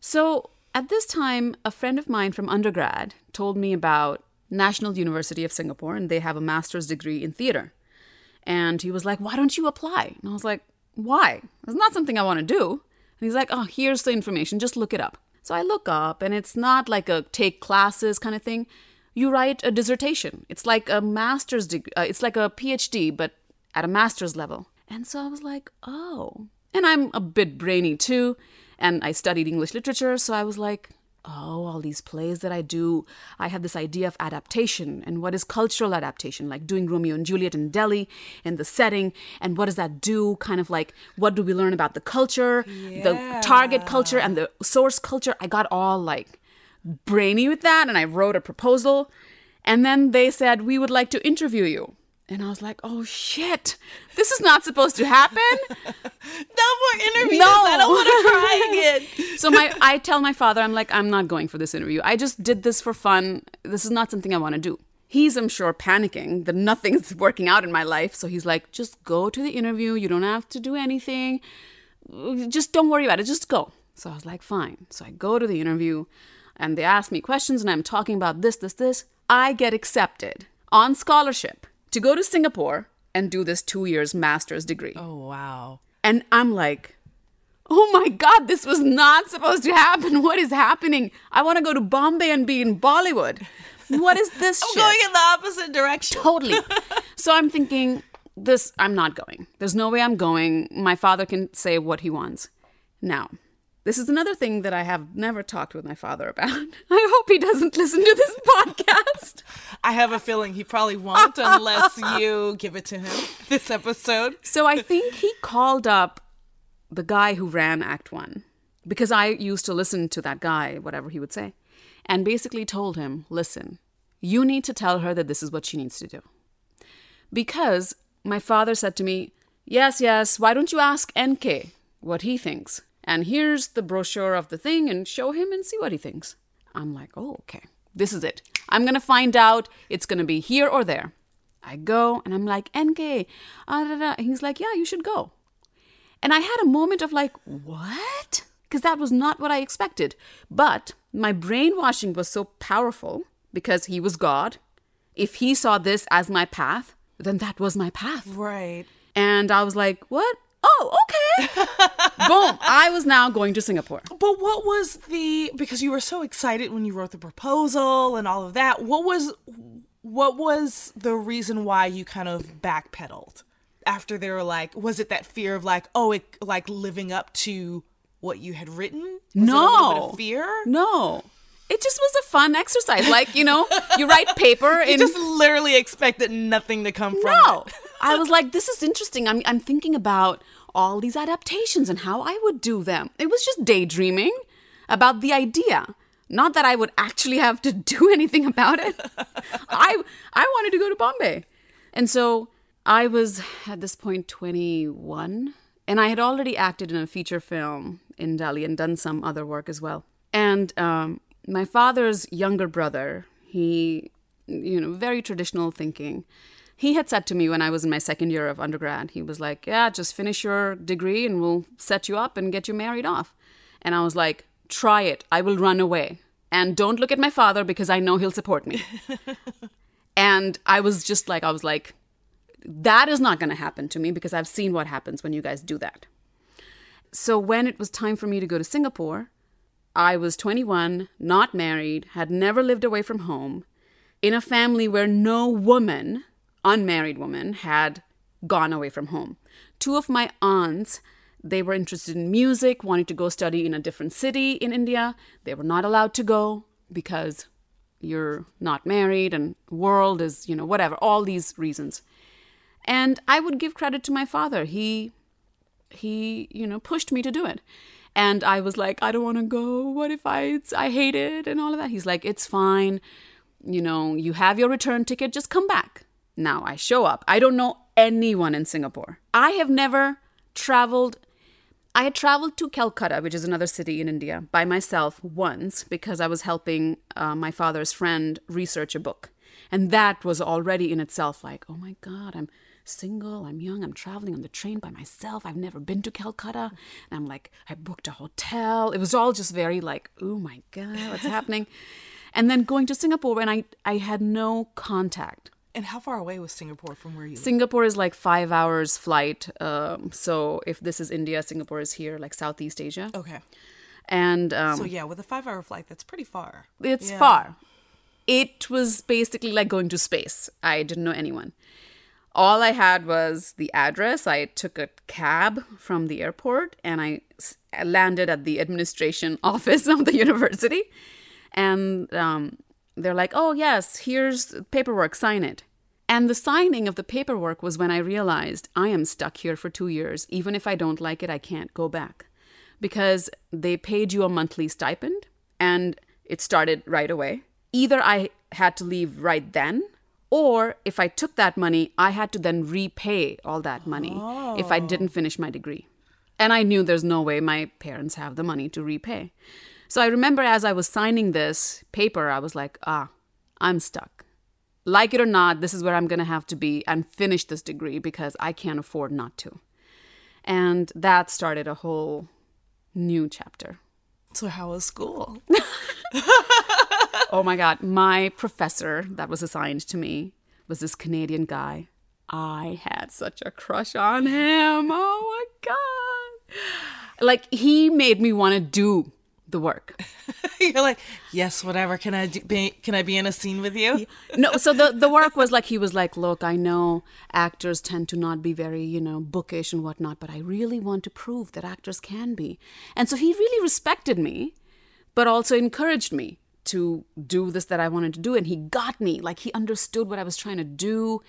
Speaker 2: So at this time, a friend of mine from undergrad told me about National University of Singapore, and they have a master's degree in theater. And he was like, Why don't you apply? And I was like, Why? It's not something I want to do. And he's like, Oh, here's the information, just look it up. So I look up, and it's not like a take classes kind of thing. You write a dissertation. It's like a master's degree, uh, it's like a PhD, but at a master's level. And so I was like, Oh. And I'm a bit brainy too and I studied English literature, so I was like, oh, all these plays that I do, I have this idea of adaptation and what is cultural adaptation, like doing Romeo and Juliet in Delhi and the setting, and what does that do? Kind of like, what do we learn about the culture, the target culture, and the source culture? I got all like brainy with that, and I wrote a proposal, and then they said, we would like to interview you. And I was like, oh shit, this is not supposed to happen.
Speaker 1: No more interviews.
Speaker 2: No.
Speaker 1: I don't want to cry again.
Speaker 2: so my I tell my father, I'm like, I'm not going for this interview. I just did this for fun. This is not something I want to do. He's, I'm sure, panicking that nothing's working out in my life. So he's like, just go to the interview. You don't have to do anything. Just don't worry about it. Just go. So I was like, fine. So I go to the interview and they ask me questions and I'm talking about this, this, this. I get accepted on scholarship to go to Singapore and do this two years master's degree.
Speaker 1: Oh wow.
Speaker 2: And I'm like, oh my God, this was not supposed to happen. What is happening? I want to go to Bombay and be in Bollywood. What is this
Speaker 1: I'm
Speaker 2: shit?
Speaker 1: going in the opposite direction.
Speaker 2: totally. so I'm thinking, this, I'm not going. There's no way I'm going. My father can say what he wants. Now, this is another thing that I have never talked with my father about. I hope he doesn't listen to this podcast.
Speaker 1: I have a feeling he probably won't unless you give it to him this episode.
Speaker 2: So I think he called up the guy who ran Act One because I used to listen to that guy, whatever he would say. and basically told him, listen, you need to tell her that this is what she needs to do. Because my father said to me, Yes, yes, why don't you ask NK what he thinks? And here's the brochure of the thing and show him and see what he thinks. I'm like, Oh, okay, this is it. I'm gonna find out. It's gonna be here or there. I go and I'm like, NK, ah, da, da. he's like, Yeah, you should go. And I had a moment of like, What? Because that was not what I expected. But my brainwashing was so powerful because he was God. If he saw this as my path, then that was my path.
Speaker 1: Right.
Speaker 2: And I was like, what? Oh, okay. Boom. I was now going to Singapore.
Speaker 1: But what was the because you were so excited when you wrote the proposal and all of that. What was what was the reason why you kind of backpedaled after they were like was it that fear of like oh it like living up to what you had written? Was
Speaker 2: no.
Speaker 1: It a little bit of fear?
Speaker 2: No. It just was a fun exercise. Like, you know, you write paper and
Speaker 1: You just literally expected nothing to come from
Speaker 2: No.
Speaker 1: it.
Speaker 2: I was like, this is interesting. I'm, I'm thinking about all these adaptations and how I would do them. It was just daydreaming about the idea. Not that I would actually have to do anything about it. I I wanted to go to Bombay. And so I was at this point 21 and I had already acted in a feature film in Delhi and done some other work as well. And um, my father's younger brother, he, you know, very traditional thinking. He had said to me when I was in my second year of undergrad, he was like, Yeah, just finish your degree and we'll set you up and get you married off. And I was like, Try it. I will run away. And don't look at my father because I know he'll support me. and I was just like, I was like, that is not going to happen to me because I've seen what happens when you guys do that. So when it was time for me to go to Singapore, I was 21, not married, had never lived away from home, in a family where no woman, unmarried woman, had gone away from home. Two of my aunts, they were interested in music, wanted to go study in a different city in India. They were not allowed to go because you're not married and world is, you know, whatever, all these reasons. And I would give credit to my father. He he, you know, pushed me to do it. And I was like, I don't want to go. What if I I hate it and all of that? He's like, it's fine. You know, you have your return ticket, just come back. Now I show up. I don't know anyone in Singapore. I have never traveled I had traveled to Calcutta, which is another city in India, by myself once because I was helping uh, my father's friend research a book. And that was already in itself like, oh my God, I'm single, I'm young, I'm traveling on the train by myself. I've never been to Calcutta. And I'm like, I booked a hotel. It was all just very like, oh my God, what's happening? And then going to Singapore, and I, I had no contact.
Speaker 1: And how far away was Singapore from where you live?
Speaker 2: Singapore is like five hours flight. Um, so if this is India, Singapore is here, like Southeast Asia.
Speaker 1: Okay.
Speaker 2: And um,
Speaker 1: So yeah, with a five hour flight, that's pretty far.
Speaker 2: it's
Speaker 1: Yeah.
Speaker 2: far. It was basically like going to space. I didn't know anyone. All I had was the address. I took a cab from the airport and I landed at the administration office of the university. And um, they're like, oh, yes, here's paperwork, sign it. And the signing of the paperwork was when I realized I am stuck here for two years. Even if I don't like it, I can't go back because they paid you a monthly stipend and it started right away. Either I had to leave right then, or if I took that money, I had to then repay all that money if I oh. didn't finish my degree. And I knew there's no way my parents have the money to repay. So I remember as I was signing this paper, I was like, ah, I'm stuck. Like it or not, this is where I'm going to have to be and finish this degree because I can't afford not to. And that started a whole new chapter.
Speaker 1: So how was school?
Speaker 2: Oh my God. My professor that was assigned to me was this Canadian guy. I had such a crush on him. Oh my God. Like, he made me want to do the work.
Speaker 1: You're like, yes, whatever. Can I do, be? Can I be in a scene with you?
Speaker 2: No, so the, the work was like, he was like, look, I know actors tend to not be very, you know, bookish and whatnot, but I really want to prove that actors can be. And so he really respected me, but also encouraged me to do this that I wanted to do. And he got me. Like he understood what I was trying to do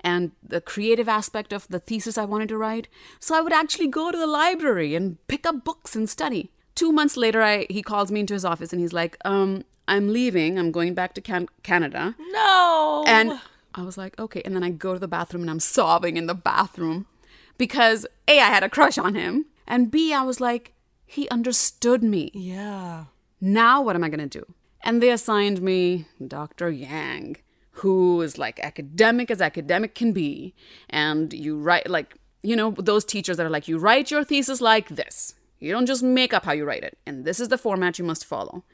Speaker 2: and the creative aspect of the thesis I wanted to write. So I would actually go to the library and pick up books and study. Two months later, I, he calls me into his office and he's like, um, I'm leaving. I'm going back to can- Canada.
Speaker 1: No.
Speaker 2: And I was like, okay. And then I go to the bathroom and I'm sobbing in the bathroom because A, I had a crush on him. And B, I was like, he understood me.
Speaker 1: yeah.
Speaker 2: Now what am I going to do? And they assigned me Dr. Yang, who is like academic as academic can be. And you write, like, you know, those teachers that are like, you write your thesis like this. You don't just make up how you write it. And this is the format you must follow.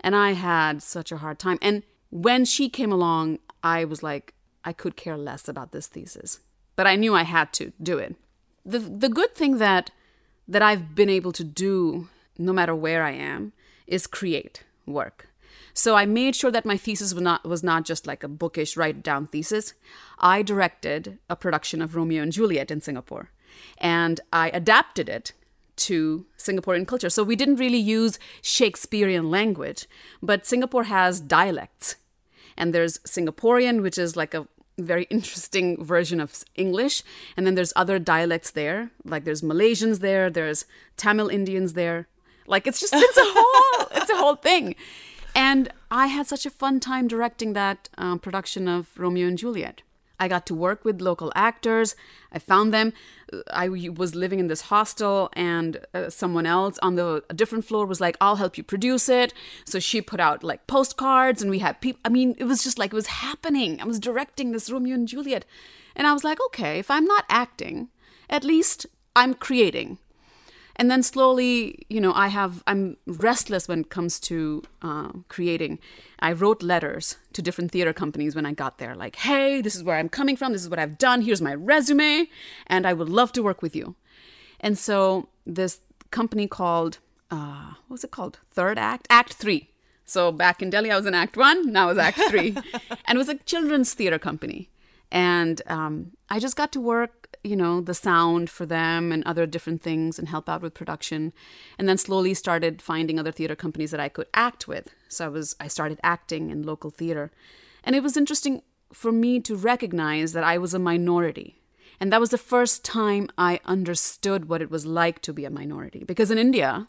Speaker 2: And I had such a hard time. And when she came along, I was like, I could care less about this thesis. But I knew I had to do it. The the good thing that that I've been able to do no matter where I am is create work. So I made sure that my thesis was not was not just like a bookish write down thesis. I directed a production of Romeo and Juliet in Singapore. And I adapted it to Singaporean culture. So we didn't really use Shakespearean language, but Singapore has dialects. And there's Singaporean, which is like a very interesting version of English. And then there's other dialects there. Like there's Malaysians there, there's Tamil Indians there. Like it's just it's a whole it's a whole thing. And I had such a fun time directing that um, production of Romeo and Juliet. I got to work with local actors. I found them. I was living in this hostel, and uh, someone else on the different floor was like, "I'll help you produce it." So she put out like postcards, and we had people. I mean, it was just like it was happening. I was directing this Romeo and Juliet, and I was like, "Okay, if I'm not acting, at least I'm creating." And then slowly you know i have i'm restless when it comes to uh, creating. I wrote letters to different theater companies when i got there like hey this is where i'm coming from. This is what i've done. Here's my resume and i would love to work with you. And so this company called uh, what was it called? Third act? Act three. So back in delhi i was in act one now it's act three. And it was a children's theater company. And um, i just got to work you know, the sound for them and other different things and help out with production. And then slowly started finding other theater companies that I could act with. So I was I started acting in local theater. And it was interesting for me to recognize that I was a minority. And that was the first time I understood what it was like to be a minority. Because in India,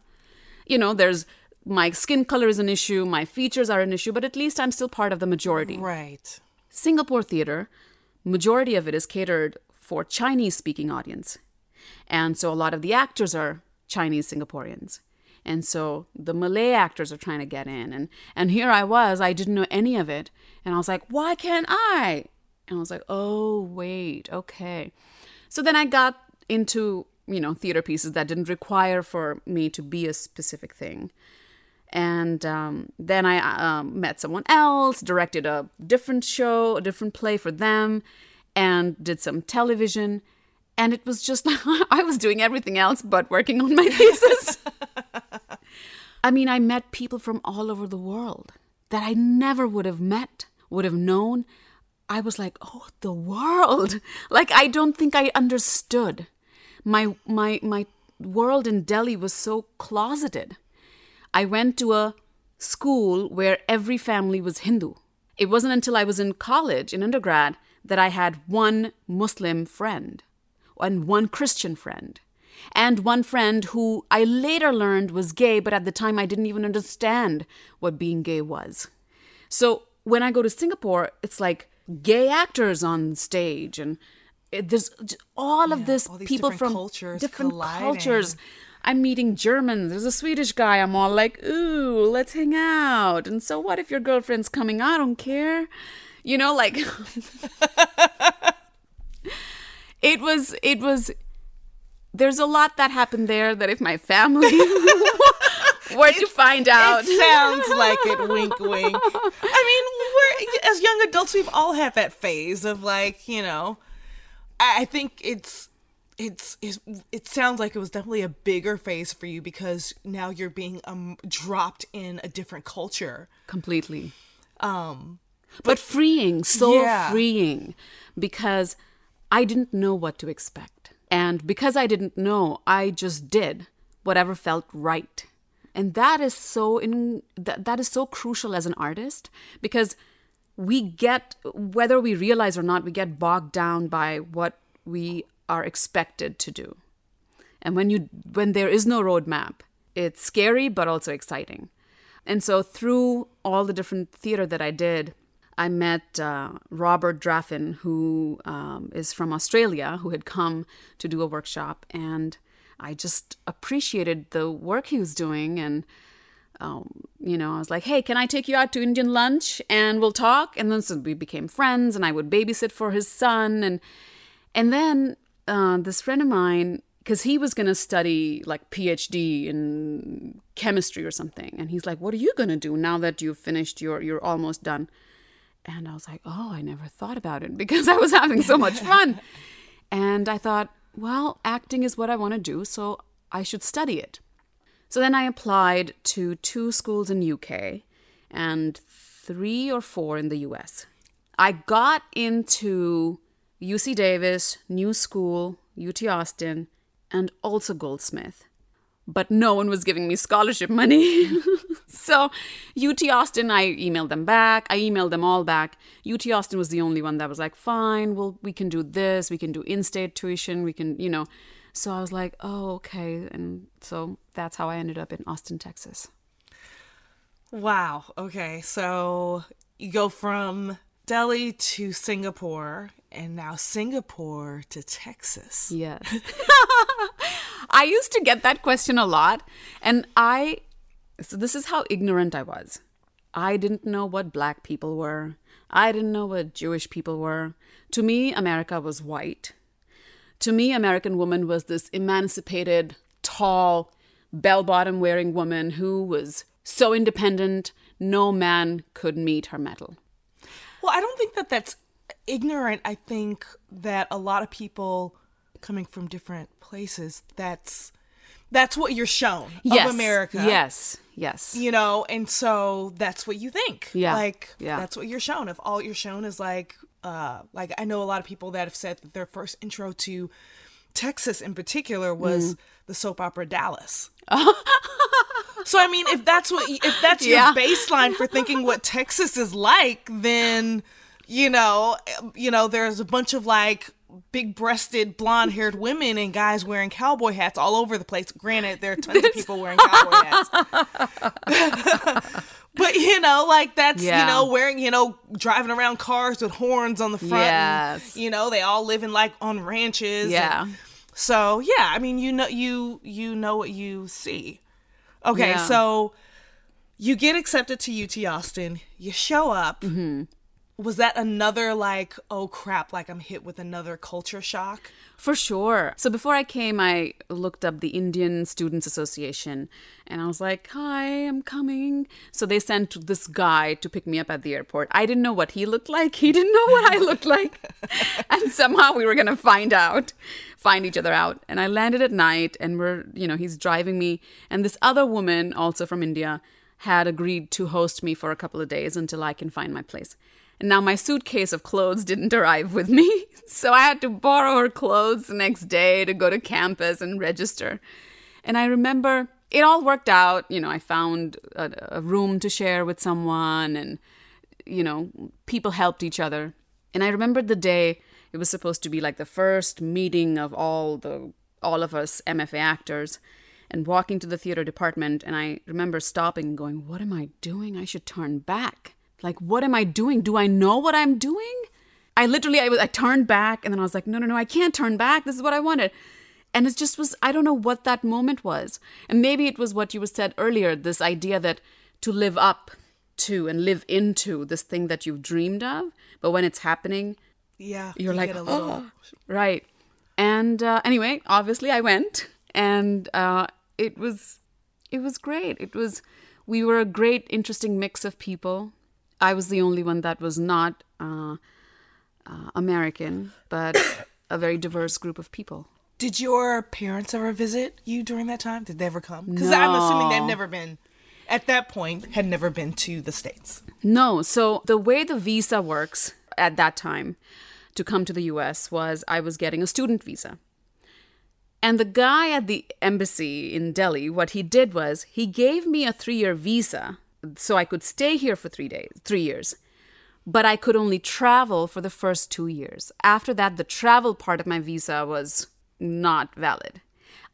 Speaker 2: you know, there's my skin color is an issue, my features are an issue, but at least I'm still part of the majority.
Speaker 1: Right.
Speaker 2: Singapore theater, majority of it is catered for Chinese speaking audience. And so a lot of the actors are Chinese Singaporeans. And so the Malay actors are trying to get in. And, and here I was, I didn't know any of it. And I was like, why can't I? And I was like, oh, wait, okay. So then I got into, you know, theater pieces that didn't require for me to be a specific thing. And um, then I um, met someone else, directed a different show, a different play for them and did some television. And it was just, I was doing everything else but working on my thesis. I mean, I met people from all over the world that I never would have met, would have known. I was like, oh, the world. Like, I don't think I understood. My, my, my world in Delhi was so closeted. I went to a school where every family was Hindu. It wasn't until I was in college, in undergrad, that I had one Muslim friend and one Christian friend and one friend who I later learned was gay, but at the time I didn't even understand what being gay was. So when I go to Singapore, it's like gay actors on stage and it, there's all of
Speaker 1: Yeah,
Speaker 2: this
Speaker 1: all
Speaker 2: people
Speaker 1: different
Speaker 2: from
Speaker 1: cultures
Speaker 2: different
Speaker 1: colliding.
Speaker 2: cultures. I'm meeting Germans. There's a Swedish guy. I'm all like, ooh, let's hang out. And so what if your girlfriend's coming? I don't care. You know, like it was it was there's a lot that happened there that if my family were to find out
Speaker 1: It sounds like it. Wink, wink. I mean, we're as young adults, we've all had that phase of like, you know. I I think it's, it's, it's it sounds like it was definitely a bigger phase for you because now you're being um dropped in a different culture.
Speaker 2: completely
Speaker 1: Um,
Speaker 2: but freeing so
Speaker 1: Yeah.
Speaker 2: freeing because i didn't know what to expect. And because i didn't know i just did whatever felt right. And that is so in that, that is so crucial as an artist because we get whether we realize or not we get bogged down by what we are expected to do. And when you when there is no roadmap it's scary but also exciting. And so through all the different theater that I did, I met uh, Robert Draffin, who um, is from Australia, who had come to do a workshop, and I just appreciated the work he was doing. And um, you know, I was like, "Hey, can I take you out to Indian lunch and we'll talk?" And then so we became friends, and I would babysit for his son, and and then uh, this friend of mine because he was going to study like phd in chemistry or something and he's like what are you going to do now that you've finished your you're almost done and i was like oh i never thought about it because i was having so much fun. And i thought well acting is what i want to do so i should study it. So then i applied to two schools in uk and three or four in the us i got into uc davis new school ut austin and also Goldsmith. But no one was giving me scholarship money. so, UT Austin, I emailed them back. I emailed them all back. UT Austin was the only one that was like, fine, well, we can do this. We can do in state tuition. We can, you know. So I was like, oh, okay. And so that's how I ended up in Austin, Texas.
Speaker 1: Wow. Okay. So you go from Delhi to Singapore and now Singapore to Texas.
Speaker 2: Yes. I used to get that question a lot. And I, so this is how ignorant I was. I didn't know what black people were. I didn't know what Jewish people were. To me, America was white. To me, American woman was this emancipated, tall, bell bottom wearing woman who was so independent, no man could meet her mettle.
Speaker 1: Well, I don't think that that's ignorant. I think that a lot of people coming from different places, that's that's what you're shown
Speaker 2: yes.
Speaker 1: of America.
Speaker 2: Yes. Yes.
Speaker 1: You know, and so that's what you think.
Speaker 2: Yeah.
Speaker 1: Like
Speaker 2: yeah.
Speaker 1: that's what you're shown. If all you're shown is like uh like I know a lot of people that have said that their first intro to Texas in particular was mm. the soap opera Dallas. so I mean, if that's what if that's yeah. your baseline for thinking what Texas is like, then you know, you know, there's a bunch of like big breasted blonde haired women and guys wearing cowboy hats all over the place. Granted, there are tons of people wearing cowboy hats. but you know, like that's yeah. you know, wearing, you know, driving around cars with horns on the front. Yes. And, you know, they all live in like on ranches.
Speaker 2: Yeah.
Speaker 1: And, so yeah, I mean you know you you know what you see. Okay, yeah. so you get accepted to UT Austin, you show up. Mm-hmm was that another like oh crap like i'm hit with another culture shock?
Speaker 2: For sure. So before i came i looked up the indian students association and i was like hi i'm coming. So they sent this guy to pick me up at the airport. I didn't know what he looked like. He didn't know what i looked like. And somehow we were going to find out find each other out. And i landed at night and we're you know he's driving me. And this other woman also from india had agreed to host me for a couple of days until i can find my place and now my suitcase of clothes didn't arrive with me. So I had to borrow her clothes the next day to go to campus and register. And I remember it all worked out. You know, I found a, a room to share with someone, and, you know, people helped each other. And I remembered the day it was supposed to be like the first meeting of all the all of us MFA actors and walking to the theater department and I remember stopping and going, "What am I doing? I should turn back." Like, what am I doing? Do I know what I'm doing? I literally, I, was, I turned back and then I was like, no, no, no, I can't turn back. This is what I wanted. And it just was, I don't know what that moment was. And maybe it was what you said earlier this idea that to live up to and live into this thing that you've dreamed of. But when it's happening,
Speaker 1: yeah,
Speaker 2: you're you like, little... oh, right. And uh, anyway, obviously I went and uh, it was, it was great. It was, we were a great, interesting mix of people. I was the only one that was not uh, uh, American, but a very diverse group of people.
Speaker 1: Did your parents ever visit you during that time? Did they ever come? Because no. I'm assuming they've never been, at that point, had never been to the States.
Speaker 2: No. So the way the visa works at that time to come to the US was I was getting a student visa. And the guy at the embassy in Delhi, what he did was he gave me a three year visa so I could stay here for three days, three years. But I could only travel for the first two years. After that, the travel part of my visa was not valid.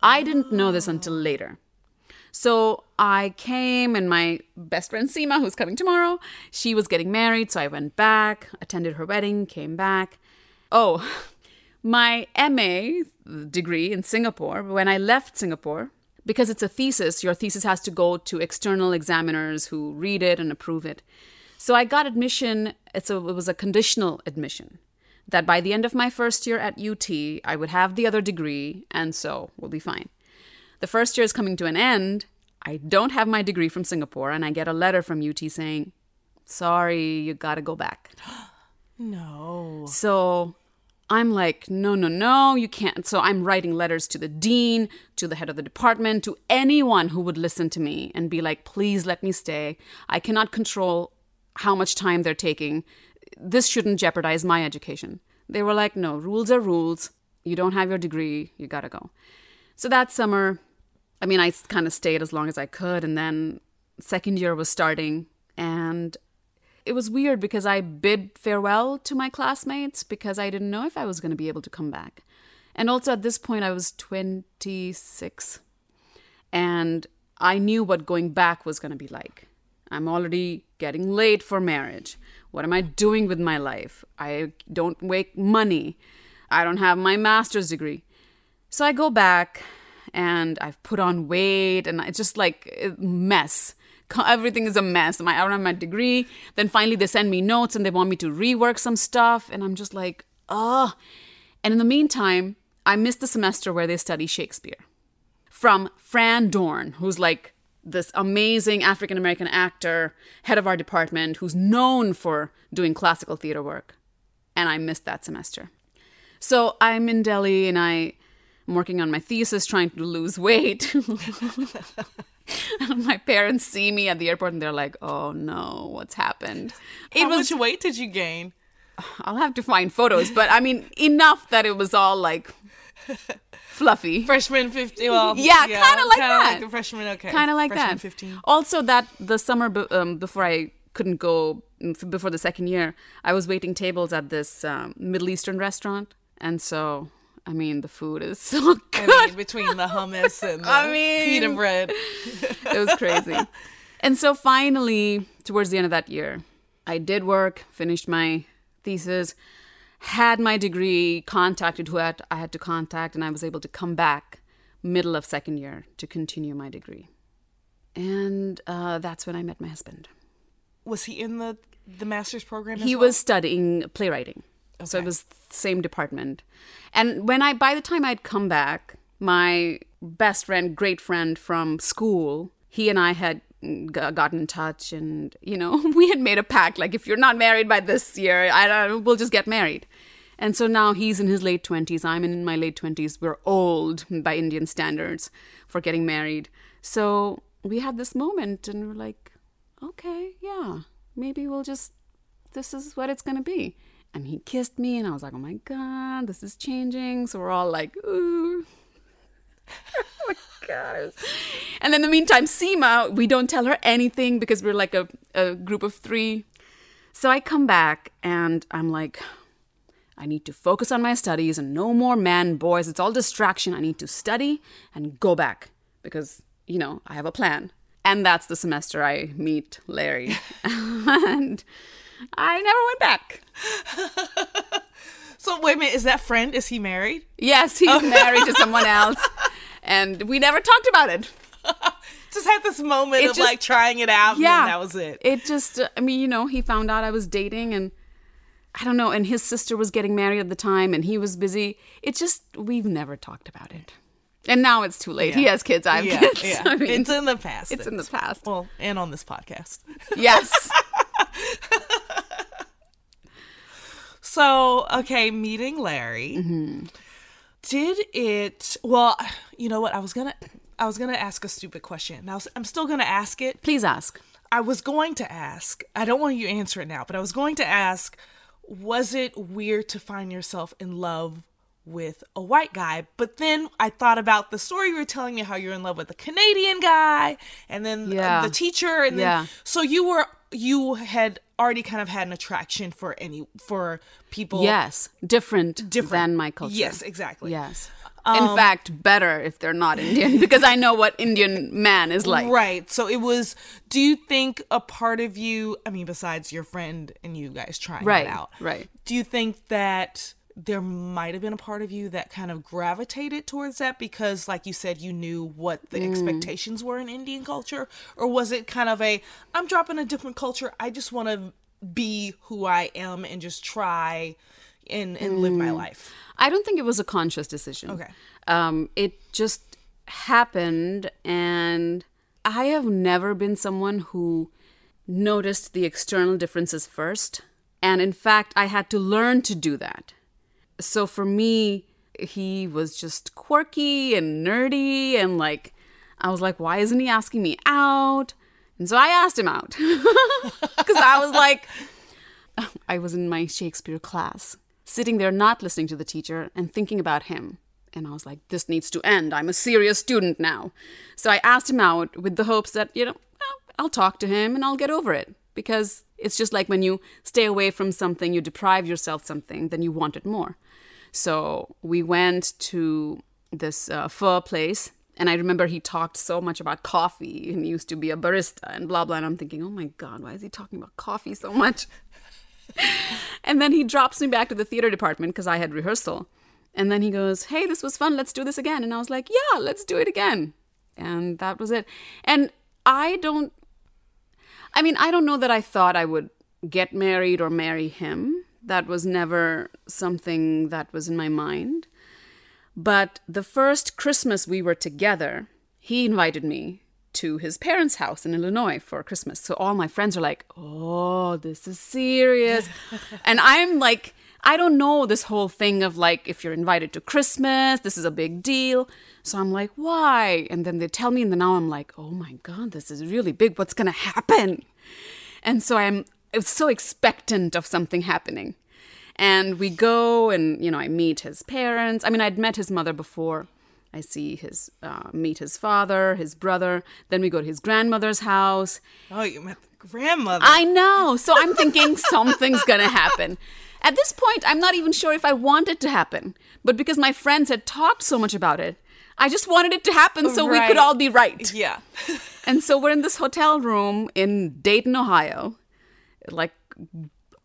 Speaker 2: I didn't know this until later. So I came, and my best friend Seema, who's coming tomorrow, she was getting married. So I went back, attended her wedding, came back. Oh, my MA degree in Singapore, when I left Singapore, because it's a thesis, your thesis has to go to external examiners who read it and approve it. So I got admission, it's a, it was a conditional admission that by the end of my first year at UT, I would have the other degree, and so we'll be fine. The first year is coming to an end. I don't have my degree from Singapore, and I get a letter from UT saying, sorry, you gotta go back.
Speaker 1: No.
Speaker 2: So I'm like, no, no, no, you can't. So I'm writing letters to the dean, to the head of the department, to anyone who would listen to me and be like, please let me stay. I cannot control how much time they're taking. This shouldn't jeopardize my education. They were like, no, rules are rules. You don't have your degree, you gotta go. So that summer, I mean, I kind of stayed as long as I could, and then second year was starting, and it was weird because I bid farewell to my classmates because I didn't know if I was going to be able to come back. And also at this point, I was 26, and I knew what going back was going to be like. I'm already getting late for marriage. What am I doing with my life? I don't make money. I don't have my master's degree. So I go back and I've put on weight and it's just like a mess. Everything is a mess. My, I don't have my degree. Then finally they send me notes and they want me to rework some stuff. And I'm just like, oh. And in the meantime, I missed the semester where they study Shakespeare from Fran Dorn, who's like this amazing African American actor, head of our department, who's known for doing classical theater work. And I missed that semester. So I'm in Delhi and I I'm working on my thesis, trying to lose weight. my parents see me at the airport and they're like, "Oh no, what's happened?"
Speaker 1: It How was, much weight did you gain?
Speaker 2: I'll have to find photos, but I mean enough that it was all like fluffy.
Speaker 1: Freshman 15. Well,
Speaker 2: yeah, yeah kind of like that.
Speaker 1: Like the freshman, okay.
Speaker 2: Kind of like freshman that.
Speaker 1: 15.
Speaker 2: Also, that the summer um, before I couldn't go before the second year, I was waiting tables at this um, Middle Eastern restaurant, and so I mean, the food is so good. I
Speaker 1: mean, between the hummus and the I mean, pita bread.
Speaker 2: it was crazy. And so finally, towards the end of that year, I did work, finished my thesis, had my degree, contacted who I had to contact, and I was able to come back middle of second year to continue my degree. And uh, that's when I met my husband.
Speaker 1: Was he in the the master's program?
Speaker 2: he
Speaker 1: well?
Speaker 2: was studying playwriting. Okay. So it was same department. And when I by the time I'd come back, my best friend, great friend from school, he and I had gotten in touch and you know we had made a pact like if you're not married by this year I don't, we'll just get married and so now he's in his late 20s i'm in my late 20s we're old by indian standards for getting married so we had this moment and we're like okay yeah maybe we'll just this is what it's going to be and he kissed me and i was like oh my god this is changing. So we're all like ooh. Oh my god. And in the meantime seema we don't tell her anything because we're like a, a group of three. So i come back and i'm like i need to focus on my studies and no more man boys. It's all distraction. I need to study and go back because you know i have a plan. And that's the semester i meet larry. And I never went back.
Speaker 1: so wait a minute, is that friend? Is he married?
Speaker 2: Yes, he's oh. married to someone else, and we never talked about it.
Speaker 1: just had this moment it of just, like trying it out. Yeah, that was it.
Speaker 2: It just, uh, I mean, you know, he found out I was dating, and I don't know, and his sister was getting married at the time, and he was busy. It just, we've never talked about it. And now it's too late. Yeah. He has kids. I have yeah, kids.
Speaker 1: Yeah. I mean, it's in the past.
Speaker 2: It's in the past.
Speaker 1: Well, and on this podcast.
Speaker 2: Yes.
Speaker 1: so, okay, meeting Larry. Mm-hmm. Did it? Well, you know what? I was gonna, I was gonna ask a stupid question. Now I'm still gonna ask it.
Speaker 2: Please ask.
Speaker 1: I was going to ask. I don't want you to answer it now, but I was going to ask. Was it weird to find yourself in love with a white guy. But then I thought about the story you were telling me how you're in love with a Canadian guy and then yeah. the teacher and yeah. then so you were you had already kind of had an attraction for any for people.
Speaker 2: Yes, different,
Speaker 1: Different.
Speaker 2: than my culture.
Speaker 1: Yes, exactly.
Speaker 2: Yes. In um, fact, better if they're not Indian because I know what Indian man is like.
Speaker 1: Right. So it was. Do you think a part of you? I mean, besides your friend and you guys trying
Speaker 2: Right,
Speaker 1: it out,
Speaker 2: right.
Speaker 1: Do you think that there might have been a part of you that kind of gravitated towards that because, like you said, you knew what the
Speaker 2: Mm.
Speaker 1: expectations were in Indian culture, or was it kind of a I'm dropping a different culture. I just want to be who I am and just try and and live
Speaker 2: Mm.
Speaker 1: my life.
Speaker 2: I don't think it was a conscious decision.
Speaker 1: Okay.
Speaker 2: Um, it just happened, and I have never been someone who noticed the external differences first. And in fact, I had to learn to do that. So for me, he was just quirky and nerdy, and like, I was like, why isn't he asking me out? And so I asked him out because I was like, I was in my Shakespeare class, sitting there not listening to the teacher and thinking about him. And I was like, this needs to end. I'm a serious student now. So I asked him out with the hopes that, you know, I'll talk to him and I'll get over it. Because it's just like when you stay away from something, you deprive yourself something, then you want it more. So we went to this uh, pho place. And I remember he talked so much about coffee and he used to be a barista and blah, blah. And I'm thinking, oh my God, why is he talking about coffee so much? And then he drops me back to the theater department because I had rehearsal. And then he goes, Hey, this was fun. Let's do this again. And I was like, Yeah, let's do it again. And that was it. And I don't, I mean, I don't know that I thought I would get married or marry him. That was never something that was in my mind. But the first Christmas we were together, he invited me to his parents' house in Illinois for Christmas. So all my friends are like, oh, this is serious. and I'm like, I don't know this whole thing of like, if you're invited to Christmas, this is a big deal. So I'm like, why? And then they tell me, and then now I'm like, oh my God, this is really big. What's going to happen? And so I'm I was so expectant of something happening. And we go and, you know, I meet his parents. I mean, I'd met his mother before. I see his, uh, meet his father, his brother. Then we go to his grandmother's house.
Speaker 1: Oh, you met the grandmother.
Speaker 2: I know. So I'm thinking something's going to happen. At this point, I'm not even sure if I want it to happen. But because my friends had talked so much about it, I just wanted it to happen so we could all be right.
Speaker 1: yeah.
Speaker 2: And so we're in this hotel room in Dayton, Ohio, like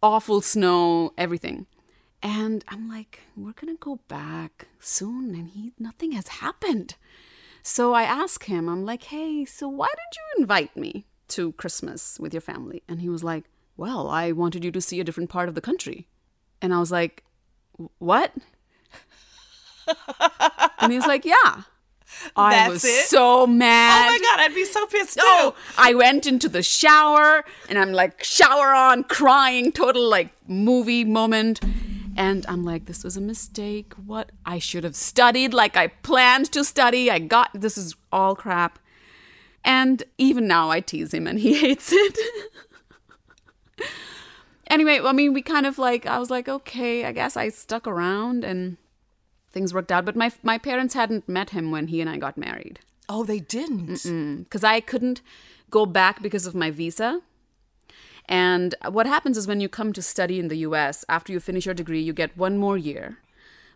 Speaker 2: awful snow, everything. And I'm like, we're gonna go back soon, and he nothing has happened. So I ask him, I'm like, hey, so why did you invite me to Christmas with your family? And he was like, well, I wanted you to see a different part of the country. And I was like, what? and he was like, yeah. I
Speaker 1: That's
Speaker 2: was
Speaker 1: it?
Speaker 2: so mad.
Speaker 1: Oh my god, I'd be so pissed
Speaker 2: Oh,
Speaker 1: too.
Speaker 2: I went into the shower and I'm like, shower on, crying, total like movie moment. And I'm like, this was a mistake. What? I should have studied like I planned to study. I got this is all crap. And even now I tease him and he hates it. anyway, I mean, we kind of like, I was like, okay, I guess I stuck around and things worked out. But my, my parents hadn't met him when he and I got married
Speaker 1: Oh, they didn't.
Speaker 2: because I couldn't go back because of my visa. And what happens is when you come to study in the US, after you finish your degree, you get one more year,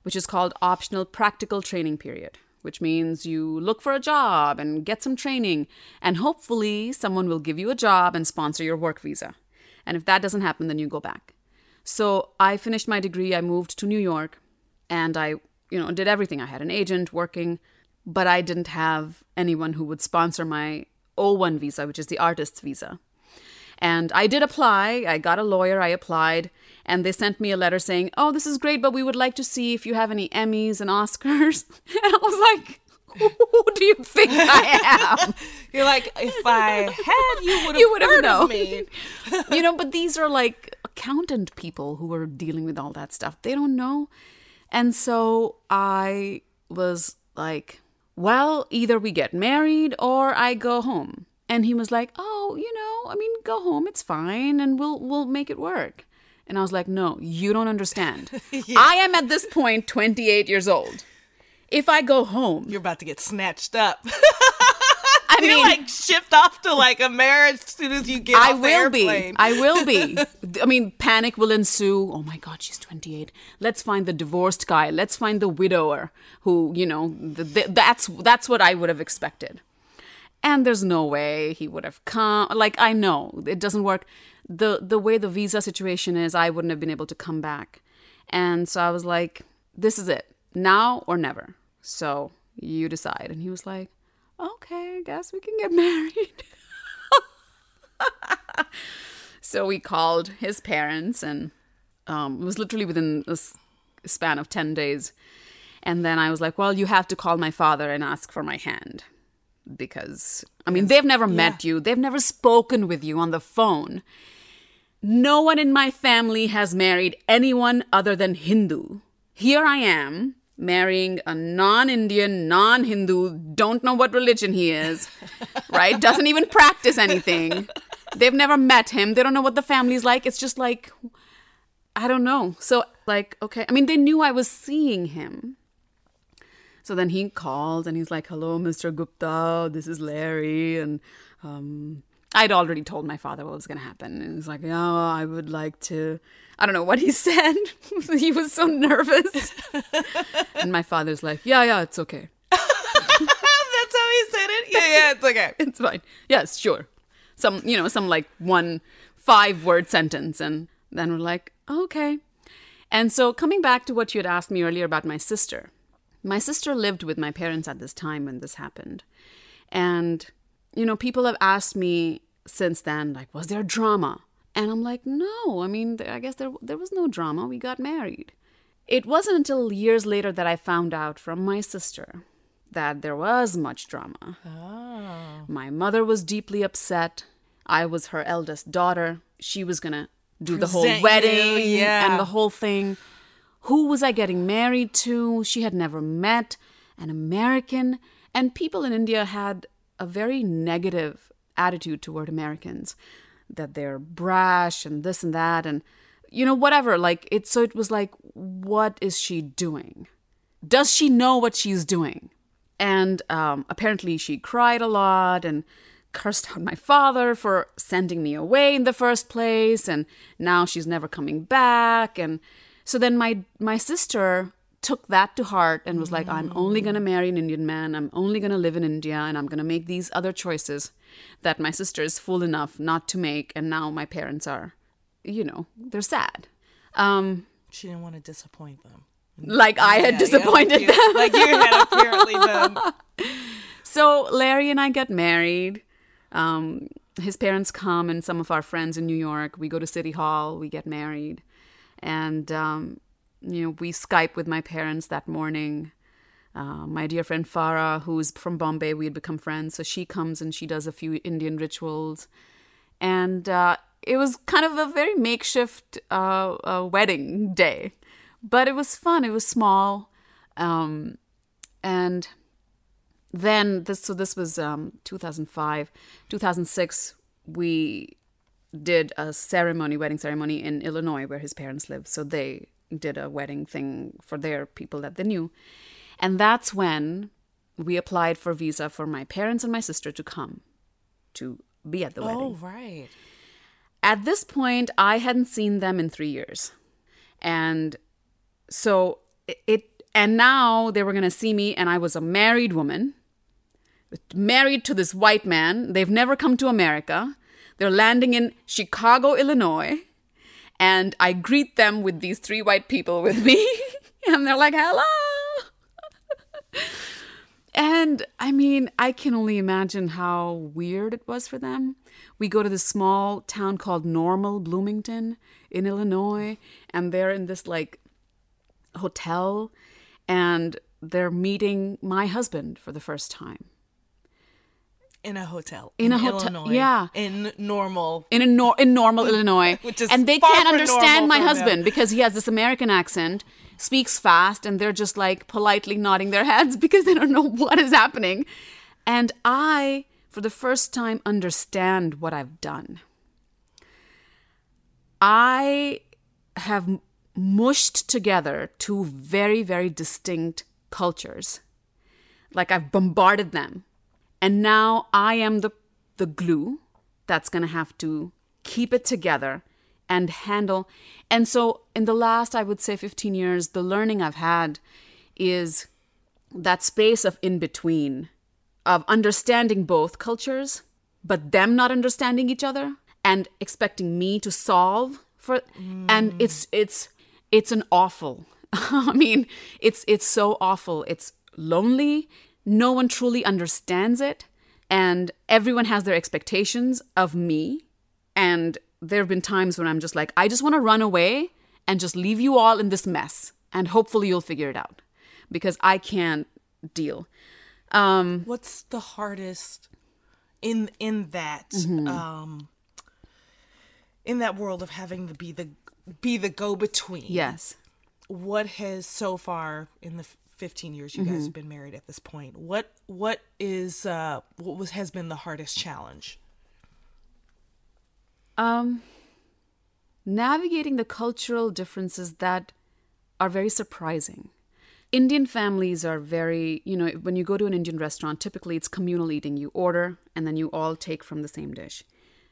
Speaker 2: which is called optional practical training period, which means you look for a job and get some training, and hopefully someone will give you a job and sponsor your work visa. And if that doesn't happen, then you go back. So I finished my degree, I moved to New York, and I, you know, did everything. I had an agent working, but I didn't have anyone who would sponsor my O1 visa, which is the artist's visa. And I did apply. I got a lawyer. I applied. And they sent me a letter saying, Oh, this is great, but we would like to see if you have any Emmys and Oscars. And I was like, Who do you think I am?
Speaker 1: You're like, if I had, you would have
Speaker 2: You would have
Speaker 1: heard
Speaker 2: known.
Speaker 1: me.
Speaker 2: you know, but these are like accountant people who are dealing with all that stuff. They don't know. And so I was like, well, either we get married or I go home. And he was like, "Oh, you know, I mean, go home, it's fine and we'll we'll make it work." And I was like, "No, you don't understand. I am at this point 28 years old. If I go home,
Speaker 1: You're about to get snatched up.
Speaker 2: I
Speaker 1: mean, like shift off to like America as soon as you get
Speaker 2: I
Speaker 1: the
Speaker 2: will be. I will be. I mean, panic will ensue. Oh my God, she's 28. Let's find the divorced guy. Let's find the widower who, you know, th- th- that's that's what I would have expected. And there's no way he would have come. Like I know it doesn't work. The the way the visa situation is, I wouldn't have been able to come back. And so I was like, this is it. Now or never. So you decide. And he was like, okay, I guess we can get married. so we called his parents, and um, it was literally within a span of 10 days. And then I was like, well, you have to call my father and ask for my hand. Because, I mean, they've never met you, they've never spoken with you on the phone. No one in my family has married anyone other than Hindu. Here I am marrying a non Indian, non Hindu, don't know what religion he is, right? Doesn't even practice anything. They've never met him. They don't know what the family's like. It's just like, I don't know. So, like, okay. I mean, they knew I was seeing him. So then he called and he's like, hello, Mr. Gupta, this is Larry. And um, I'd already told my father what was going to happen. And he's like, yeah, I would like to. I don't know what he said. he was so nervous. and my father's like, yeah, yeah, it's okay.
Speaker 1: That's how he said it. Yeah, yeah, it's okay.
Speaker 2: It's fine. Yes, sure. Some, you know, some like one five word sentence. And then we're like, okay. And so coming back to what you had asked me earlier about my sister, my sister lived with my parents at this time when this happened. And, you know, people have asked me since then, like, was there drama? And I'm like, no, I mean, I guess there, there was no drama. We got married. It wasn't until years later that I found out from my sister that there was much drama. Oh. My mother was deeply upset. I was her eldest daughter. She was going to do the whole
Speaker 1: Present you,
Speaker 2: wedding
Speaker 1: yeah.
Speaker 2: and the whole thing. Who was I getting married to? She had never met an American. And people in India had a very negative attitude toward Americans that they're brash and this and that. And, you know, whatever. Like, it, so it was like, what is she doing? Does she know what she's doing? And um, apparently she cried a lot and cursed out my father for sending me away in the first place. And now she's never coming back. And so then my my sister took that to heart and was like, I'm only gonna marry an Indian man. I'm only gonna live in India, and I'm gonna make these other choices that my sister is fool enough not to make. And now my parents are, you know, they're sad. Um,
Speaker 1: She didn't want to disappoint them.
Speaker 2: like I had
Speaker 1: Yeah,
Speaker 2: disappointed
Speaker 1: yeah,
Speaker 2: them.
Speaker 1: Like you had apparently done.
Speaker 2: So Larry and I get married. Um, his parents come, and some of our friends in New York. We go to City Hall. We get married, and um, you know we Skype with my parents that morning. Uh, my dear friend Farah, who's from Bombay, we had become friends. So she comes and she does a few Indian rituals, and uh, it was kind of a very makeshift uh, wedding day, but it was fun. It was small, um, and then this so this was um 2005 2006 we did a ceremony wedding ceremony in illinois where his parents live. so they did a wedding thing for their people that they knew and that's when we applied for visa for my parents and my sister to come to be at the oh, wedding
Speaker 1: Oh, right.
Speaker 2: at this point, I hadn't seen them in three years. And so it, it and now they were going to see me, and I was a married woman, married to this white man. They've never come to America. They're landing in Chicago, Illinois. And I greet them with these three white people with me. and they're like, hello. And I mean, I can only imagine how weird it was for them. We go to this small town called Normal, Bloomington in Illinois, and they're in this like hotel and they're meeting my husband for the first time
Speaker 1: In a hotel.
Speaker 2: In a hotel- yeah.
Speaker 1: In normal.
Speaker 2: in a nor- in normal Illinois,
Speaker 1: Which is
Speaker 2: and they can't understand my
Speaker 1: them.
Speaker 2: husband because he has this American accent, speaks fast, and they're just like politely nodding their heads because they don't know what is happening. And I, for the first time, understand what I've done. I have mushed together two very, very distinct cultures. Like I've bombarded them And now I am the the glue that's going to have to keep it together and handle. And so in the last I would say 15 years the learning I've had is that space of in between of understanding both cultures but them not understanding each other and expecting me to solve for and mm. it's it's it's an awful i mean it's it's so awful it's lonely no one truly understands it and everyone has their expectations of me and there have been times when i'm just like i just want to run away and just leave you all in this mess and hopefully you'll figure it out because i can't deal um
Speaker 1: What's the hardest in in that
Speaker 2: Mm-hmm.
Speaker 1: um in that world of having to be the be the go between?
Speaker 2: yes
Speaker 1: What has so far in the 15 years you
Speaker 2: Mm-hmm.
Speaker 1: guys have been married at this point? What what is uh what was has been the hardest challenge?
Speaker 2: Um, navigating the cultural differences that are very surprising. Indian families are very, you know, when you go to an Indian restaurant, typically it's communal eating. You order and then you all take from the same dish.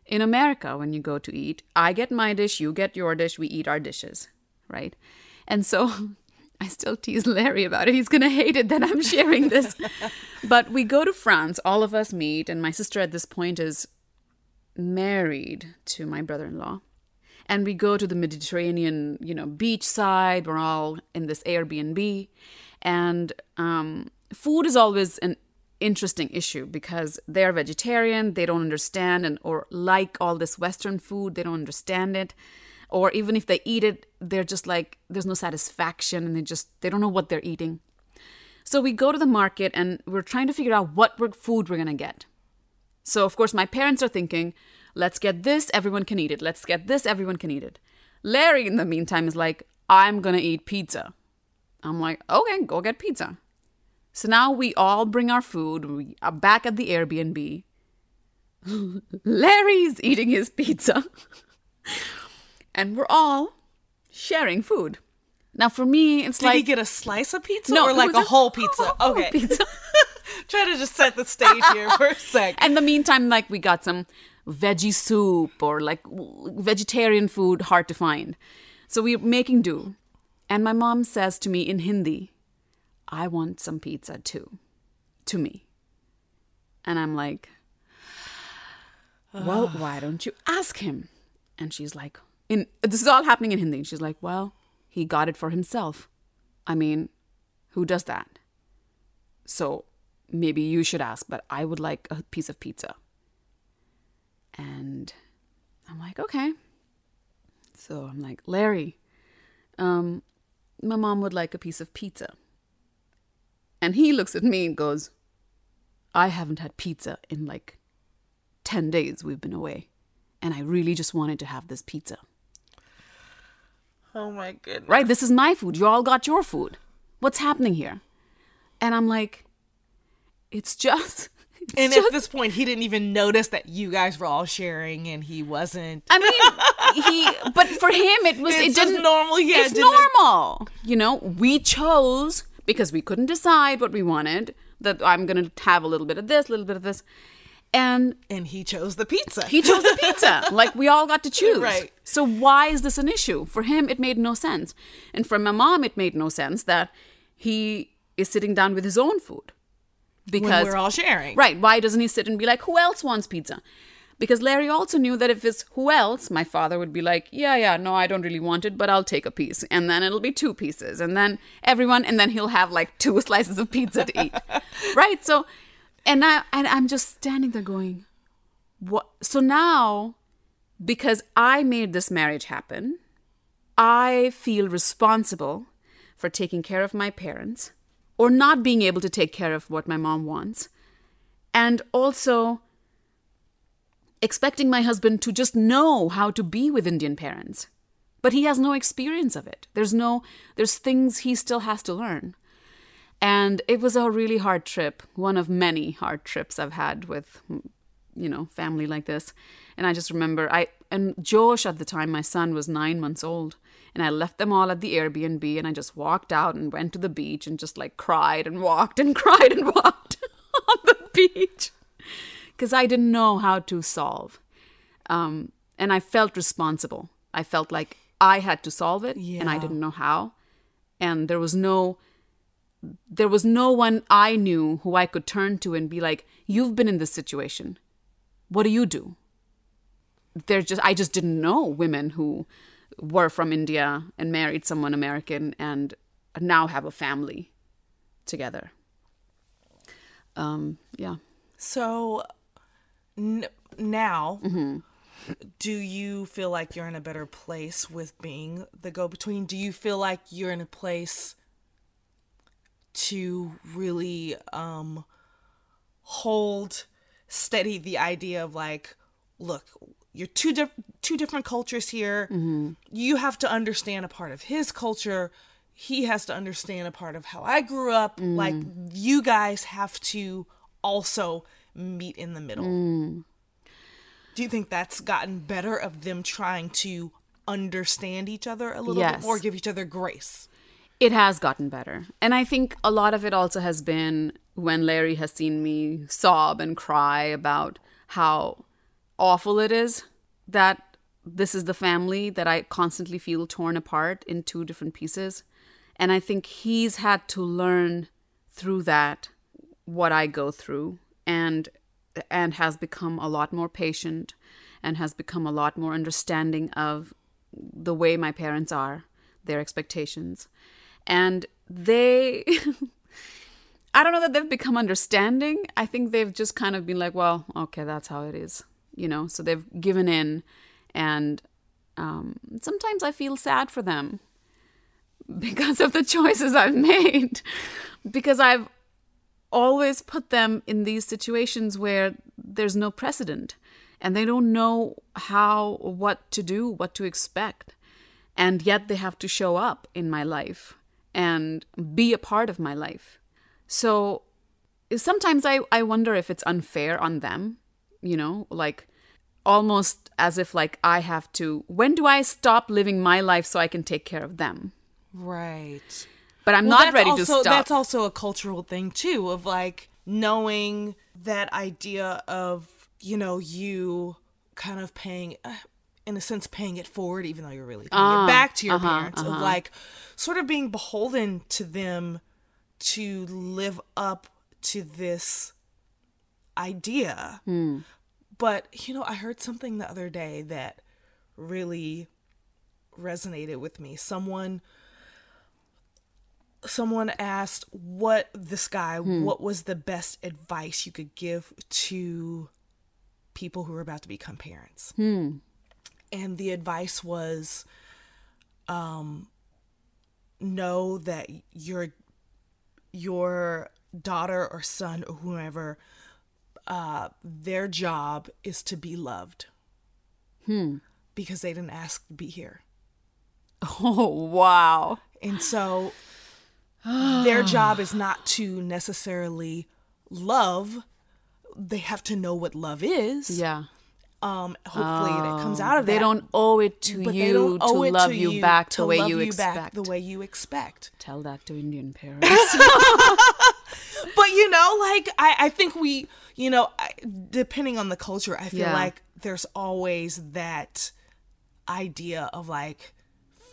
Speaker 2: In America, when you go to eat, I get my dish, you get your dish, we eat our dishes, right? And so I still tease Larry about it. He's going to hate it that I'm sharing this. but we go to France, all of us meet, and my sister at this point is married to my brother-in-law. And we go to the mediterranean you know beach side we're all in this airbnb. And um, food is always an interesting issue because they're vegetarian. They don't understand and or like all this western food they don't understand it or even if they eat it they're just like there's no satisfaction and they just they don't know what they're eating so we go to the market and we're trying to figure out what food we're going to get so, of course, my parents are thinking, let's get this, everyone can eat it. Let's get this, everyone can eat it. Larry, in the meantime, is like, I'm going to eat pizza. I'm like, okay, go get pizza. So now we all bring our food. We are back at the Airbnb. Larry's eating his pizza. and we're all sharing food. Now, for me, it's
Speaker 1: Did
Speaker 2: like.
Speaker 1: he get a slice of pizza
Speaker 2: No,
Speaker 1: or like a
Speaker 2: a
Speaker 1: whole pizza?
Speaker 2: whole
Speaker 1: okay.
Speaker 2: pizza.
Speaker 1: Try to just set the stage here for a sec.
Speaker 2: And the meantime, like we got some veggie soup or like vegetarian food hard to find. So we're making do. And my mom says to me in Hindi, I want some pizza too. To me. And I'm like, well, why don't you ask him? And she's like, in this is all happening in Hindi. She's like, well, he got it for himself. I mean, who does that? So maybe you should ask, but I would like a piece of pizza. And I'm like, okay. So I'm like, Larry, um, my mom would like a piece of pizza. And he looks at me and goes, I haven't had pizza in like 10 days we've been away. And I really just wanted to have this pizza.
Speaker 1: Oh my goodness.
Speaker 2: Right? This is my food. You all got your food. What's happening here? And I'm like, it's just. it's
Speaker 1: And
Speaker 2: just-
Speaker 1: at this point, he didn't even notice that you guys were all sharing, and he wasn't.
Speaker 2: I mean, he. But for him, it was.
Speaker 1: It's
Speaker 2: it
Speaker 1: just
Speaker 2: didn't.
Speaker 1: normal, yeah,
Speaker 2: it's
Speaker 1: it
Speaker 2: normal. You know, we chose because we couldn't decide what we wanted. That I'm gonna have a little bit of this, a little bit of this, and
Speaker 1: And he chose the pizza.
Speaker 2: he chose the pizza. like we all got to choose.
Speaker 1: Right.
Speaker 2: So why is this an issue? For him, it made no sense, and for my mom, it made no sense that he is sitting down with his own food
Speaker 1: when
Speaker 2: because
Speaker 1: we're all sharing.
Speaker 2: Right. Why doesn't he sit and be like, who else wants pizza? Because Larry also knew that if it's who else, my father would be like, yeah, yeah, no, I don't really want it, but I'll take a piece. And then it'll be two pieces. And then everyone, and then he'll have like two slices of pizza to eat. right. So, and, I, and I'm just standing there going, what? So now, because I made this marriage happen, I feel responsible for taking care of my parents or not being able to take care of what my mom wants. And also expecting my husband to just know how to be with Indian parents. But he has no experience of it. There's no, there's things he still has to learn. And it was a really hard trip, one of many hard trips I've had with, you know, family like this. And I just remember I, and Josh at the time, my son was nine months old. And I left them all at the Airbnb and I just walked out and went to the beach and just like cried and walked and cried and walked on the beach. because I didn't know how to solve. Um, and I felt responsible. I felt like I had to solve it and I didn't know how. And there was no there was no one I knew who I could turn to and be like, "You've been in this situation. What do you do?" There just I just didn't know women who were from India and married someone American and now have a family together. Um, yeah.
Speaker 1: So n- now,
Speaker 2: Mm-hmm.
Speaker 1: do you feel like you're in a better place with being the go between? Do you feel like you're in a place to really um, hold steady the idea of like, look, you're two diff- two different cultures here.
Speaker 2: Mm-hmm.
Speaker 1: You have to understand a part of his culture. He has to understand a part of how I grew up.
Speaker 2: Mm.
Speaker 1: Like you guys have to also meet in the middle.
Speaker 2: Mm.
Speaker 1: Do you think that's gotten better of them trying to understand each other a little
Speaker 2: Yes.
Speaker 1: bit more, give each other grace?
Speaker 2: It has gotten better. And I think a lot of it also has been when Larry has seen me sob and cry about how awful it is that this is the family that I constantly feel torn apart in two different pieces. And I think he's had to learn through that what I go through and and has become a lot more patient and has become a lot more understanding of the way my parents are, their expectations. And they I don't know that they've become understanding. I think they've just kind of been like, well, okay, that's how it is, you know. So they've given in, and um, sometimes I feel sad for them because of the choices I've made, because I've always put them in these situations where there's no precedent, and they don't know how, what to do, what to expect, and yet they have to show up in my life and be a part of my life. So sometimes I, I wonder if it's unfair on them, you know, like almost as if like I have to when do I stop living my life so I can take care of them?
Speaker 1: Right.
Speaker 2: But I'm
Speaker 1: Well,
Speaker 2: not ready
Speaker 1: also,
Speaker 2: to stop.
Speaker 1: That's also a cultural thing too, of like knowing that idea of you know you kind of paying, uh, in a sense, paying it forward, even though you're really paying
Speaker 2: Ah,
Speaker 1: it back to your
Speaker 2: uh-huh,
Speaker 1: parents. Of like sort of being beholden to them to live up to this idea.
Speaker 2: Hmm.
Speaker 1: But you know, I heard something the other day that really resonated with me. Someone someone asked what this guy what was the best advice you could give to people who are about to become parents and the advice was um know that your your daughter or son or whoever uh their job is to be loved because they didn't ask to be here
Speaker 2: oh wow.
Speaker 1: and so their job is not to necessarily love. They have to know what love is.
Speaker 2: Yeah.
Speaker 1: Um, hopefully that comes out of
Speaker 2: They
Speaker 1: that.
Speaker 2: don't owe it to
Speaker 1: but
Speaker 2: you
Speaker 1: they don't
Speaker 2: to
Speaker 1: owe it
Speaker 2: love
Speaker 1: to
Speaker 2: you, back
Speaker 1: to
Speaker 2: the way
Speaker 1: love
Speaker 2: you,
Speaker 1: back
Speaker 2: expect.
Speaker 1: the way you expect.
Speaker 2: Tell that to Indian parents.
Speaker 1: But you know, like I, I think we, you know, I, depending on the culture, I feel
Speaker 2: Yeah.
Speaker 1: like there's always that idea of like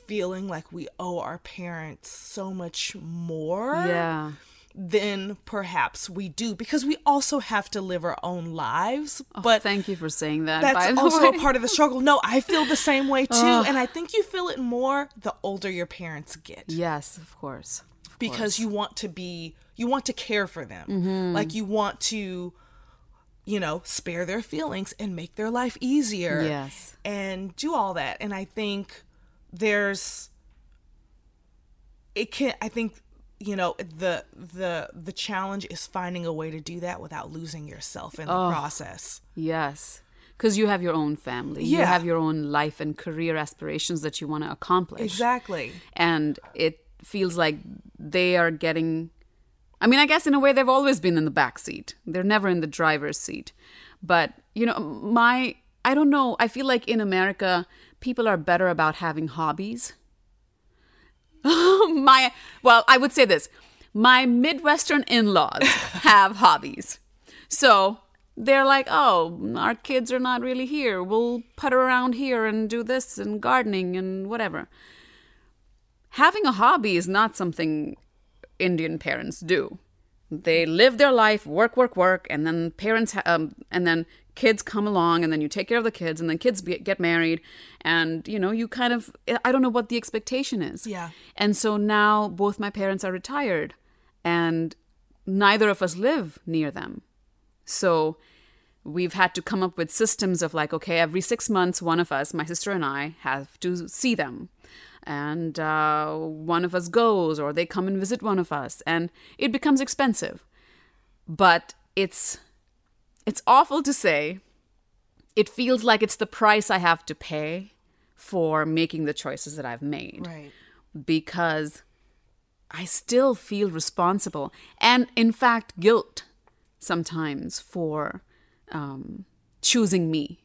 Speaker 1: feeling like we owe our parents so much more.
Speaker 2: yeah.
Speaker 1: Than perhaps we do because we also have to live our own lives.
Speaker 2: But
Speaker 1: but
Speaker 2: thank you for saying that.
Speaker 1: that's also
Speaker 2: way.
Speaker 1: a part of the struggle. No, I feel the same way too. and I think you feel it more the older your parents get
Speaker 2: Yes, of course. Of
Speaker 1: because
Speaker 2: course.
Speaker 1: you want to be, you want to care for them.
Speaker 2: Mm-hmm.
Speaker 1: Like you want to, you know, spare their feelings and make their life easier.
Speaker 2: Yes.
Speaker 1: And do all that. And I think there's, it can, I think, you know the the the challenge is finding a way to do that without losing yourself in the process
Speaker 2: Yes. Because you have your own family.
Speaker 1: yeah.
Speaker 2: You have your own life and career aspirations that you want to accomplish.
Speaker 1: exactly
Speaker 2: And it feels like they are getting. I mean, I guess in a way they've always been in the back seat. They're never in the driver's seat. But, you know, my. I don't know. I feel like in America, people are better about having hobbies. my. Well, I would say this my Midwestern in laws have hobbies. So they're like, oh, our kids are not really here. We'll putter around here and do this and gardening and whatever. Having a hobby is not something Indian parents do. They live their life, work, work, work, and then parents, ha- um, and then kids come along, and then you take care of the kids, and then kids be- get married, and you know, you kind of, I don't know what the expectation is.
Speaker 1: Yeah.
Speaker 2: And so now both my parents are retired, and neither of us live near them. So we've had to come up with systems of like, okay, every six months, one of us, my sister and I, have to see them. And uh, one of us goes, or they come and visit one of us, and it becomes expensive. But it's it's awful to say. It feels like it's the price I have to pay for making the choices that I've made
Speaker 1: Right.
Speaker 2: because I still feel responsible and, in fact, guilt sometimes for um, choosing me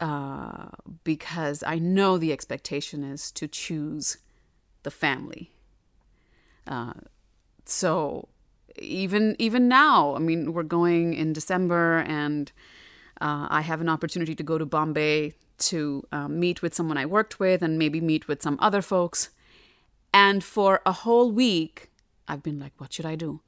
Speaker 2: uh, because I know the expectation is to choose the family. Uh, so even even now, I mean, we're going in December, and uh, I have an opportunity to go to Bombay to um, meet with someone I worked with, and maybe meet with some other folks. And for a whole week, I've been like, what should I do?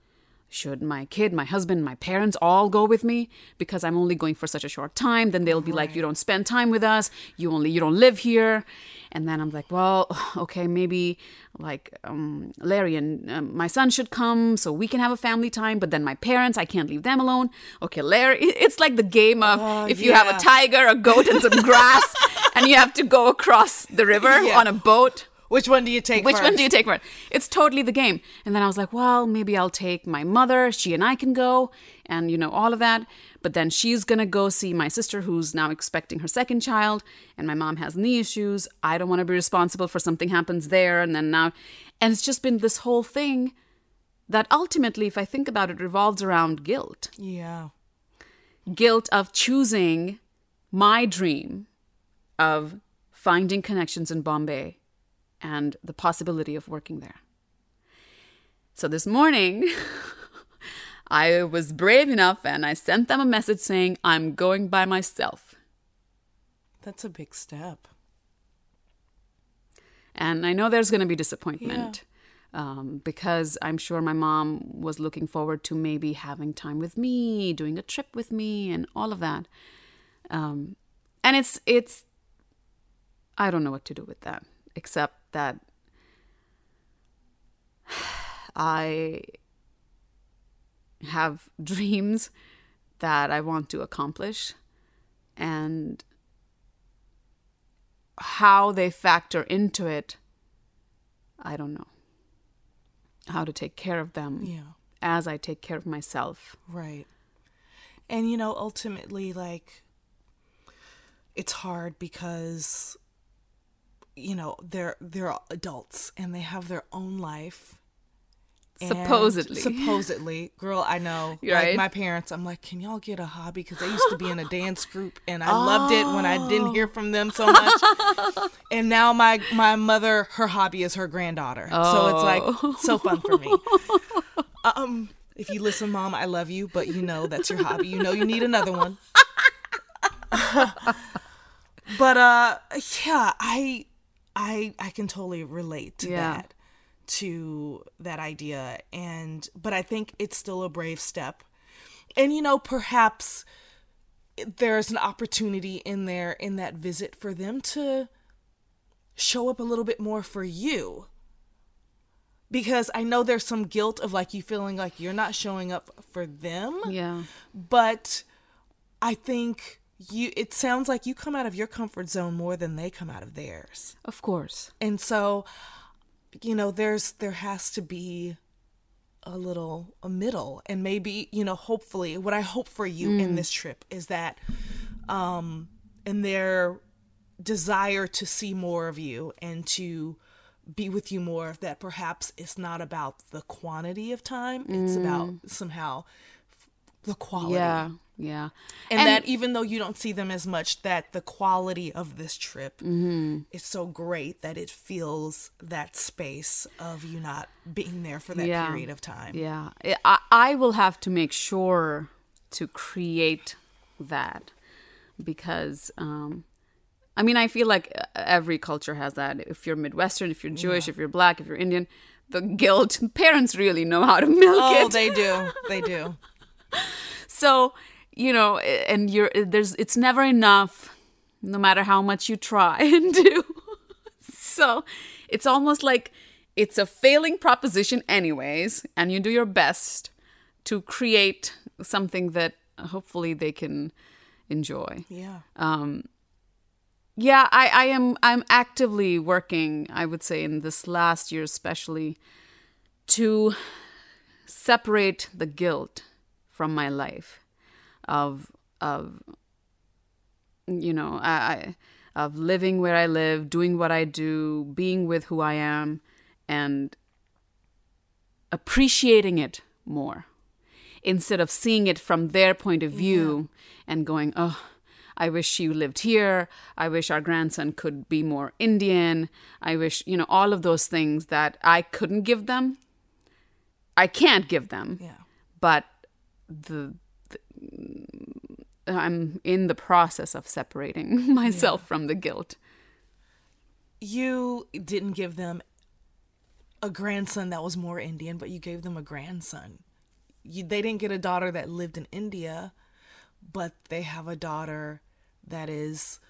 Speaker 2: Should my kid, my husband, my parents all go with me because I'm only going for such a short time? Then they'll be like, you don't spend time with us. You only you don't live here. And then I'm like, well, okay, maybe like um, Larry and um, my son should come so we can have a family time. But then my parents, I can't leave them alone. Okay, Larry, it's like the game of if you have a tiger, a goat, and some grass, and you have to go across the river
Speaker 1: Yeah.
Speaker 2: on a boat.
Speaker 1: Which one do you take
Speaker 2: Which
Speaker 1: first?
Speaker 2: one do you take first? It's totally the game. And then I was like, well, maybe I'll take my mother. She and I can go, and you know all of that. But then she's gonna go see my sister, who's now expecting her second child, and my mom has knee issues. I don't want to be responsible for something happens there, and then now, and it's just been this whole thing that ultimately, if I think about it, revolves around guilt
Speaker 1: Yeah.
Speaker 2: guilt of choosing my dream of finding connections in Bombay and the possibility of working there. So this morning, I was brave enough and I sent them a message saying, I'm going by myself.
Speaker 1: That's a big step.
Speaker 2: And I know there's going to be disappointment um, because I'm sure my mom was looking forward to maybe having time with me, doing a trip with me, and all of that. Um, and it's it's I don't know what to do with that except that I have dreams that I want to accomplish and how they factor into it, I don't know. How to take care of them
Speaker 1: Yeah.
Speaker 2: as I take care of myself.
Speaker 1: Right. And you know, ultimately like it's hard because you know, they're they're adults and they have their own life. And
Speaker 2: Supposedly.
Speaker 1: supposedly, girl, I know.
Speaker 2: You're
Speaker 1: like
Speaker 2: right.
Speaker 1: my parents, I'm like, can y'all get a hobby? Because I used to be in a dance group, and I loved it when I didn't hear from them so much. and now my my mother, her hobby is her granddaughter, so it's like so fun for me. Um, if you listen, mom, I love you, but you know that's your hobby. You know you need another one. but uh, yeah, I I I can totally relate to
Speaker 2: Yeah.
Speaker 1: that to that idea and but I think it's still a brave step. And you know, perhaps there's an opportunity in there in that visit for them to show up a little bit more for you. Because I know there's some guilt of like you feeling like you're not showing up for them
Speaker 2: Yeah.
Speaker 1: but I think you it sounds like you come out of your comfort zone more than they come out of theirs.
Speaker 2: Of course.
Speaker 1: And so you know there's there has to be a little a middle and maybe you know hopefully what I hope for you in this trip is that um in their desire to see more of you and to be with you more that perhaps it's not about the quantity of time it's about somehow the quality
Speaker 2: Yeah. Yeah.
Speaker 1: and, that even though you don't see them as much that the quality of this trip is so great that it feels that space of you not being there for that
Speaker 2: Yeah.
Speaker 1: period of time
Speaker 2: Yeah. I, I will have to make sure to create that because um, I mean, I feel like every culture has that. If you're Midwestern, if you're Jewish, if you're black, if you're Indian, the guilt, parents really know how to milk
Speaker 1: Oh,
Speaker 2: it.
Speaker 1: they do. They do.
Speaker 2: so, you know, and you're uh, there's it's never enough no matter how much you try and do. so, it's almost like it's a failing proposition anyways, and you do your best to create something that hopefully they can enjoy
Speaker 1: Yeah.
Speaker 2: Um, yeah i i am i'm actively working i would say in this last year especially to separate the guilt from my life of of you know I, I of living where i live doing what i do being with who i am and appreciating it more instead of seeing it from their point of view and going, oh, I wish you lived here. I wish our grandson could be more Indian. I wish, you know, all of those things that I couldn't give them. I can't give them.
Speaker 1: Yeah.
Speaker 2: But the I'm in the process of separating myself from the guilt.
Speaker 1: You didn't give them a grandson that was more Indian, but you gave them a grandson. You, they didn't get a daughter that lived in India, but they have a daughter that is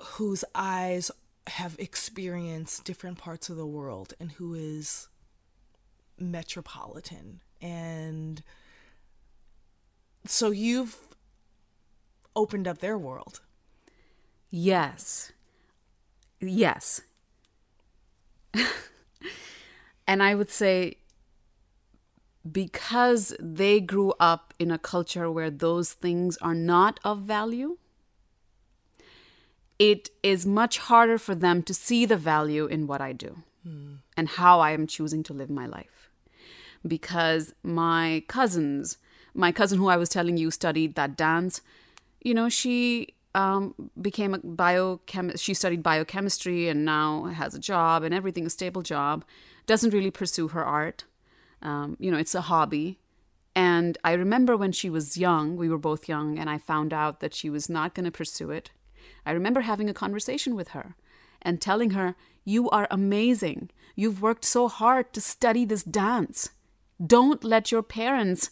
Speaker 1: whose eyes have experienced different parts of the world and who is metropolitan and so you've opened up their world
Speaker 2: Yes. Yes. and I would say because they grew up in a culture where those things are not of value, it is much harder for them to see the value in what I do hmm. and how I am choosing to live my life. Because my cousins, my cousin who I was telling you studied that dance, you know, she um, became a biochem. She studied biochemistry and now has a job and everything, a stable job. Doesn't really pursue her art. Um, you know, it's a hobby. And I remember when she was young, we were both young, and I found out that she was not going to pursue it. I remember having a conversation with her and telling her, You are amazing. You've worked so hard to study this dance. Don't let your parents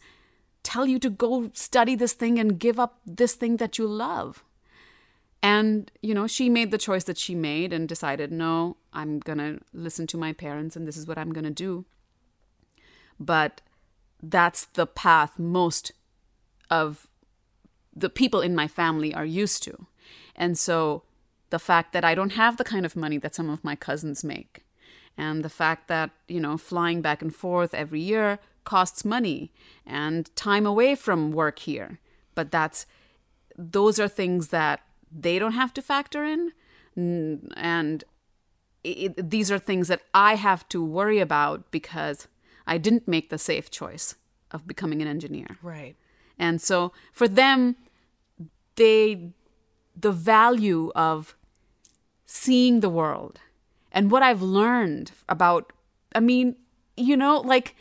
Speaker 2: tell you to go study this thing and give up this thing that you love. And, you know, she made the choice that she made and decided, no, I'm going to listen to my parents and this is what I'm going to do. But that's the path most of the people in my family are used to. And so the fact that I don't have the kind of money that some of my cousins make, and the fact that, you know, flying back and forth every year costs money and time away from work here. But that's, those are things that they don't have to factor in. And it, these are things that I have to worry about because I didn't make the safe choice of becoming an engineer.
Speaker 1: right
Speaker 2: And so for them, they the value of seeing the world and what I've learned about I mean, you know, like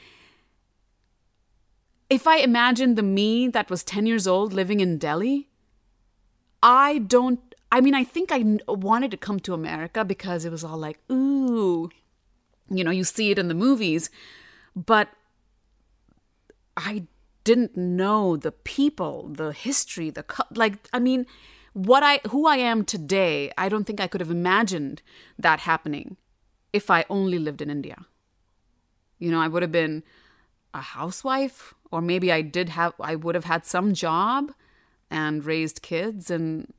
Speaker 2: if I imagine the me that was 10 years old living in Delhi, I don't I mean, I think I wanted to come to America because it was all like, ooh, you know, you see it in the movies, but I didn't know the people, the history, the like I mean, what I who I am today, I don't think I could have imagined that happening if I only lived in India. You know, I would have been a housewife or maybe I did have I would have had some job and raised kids and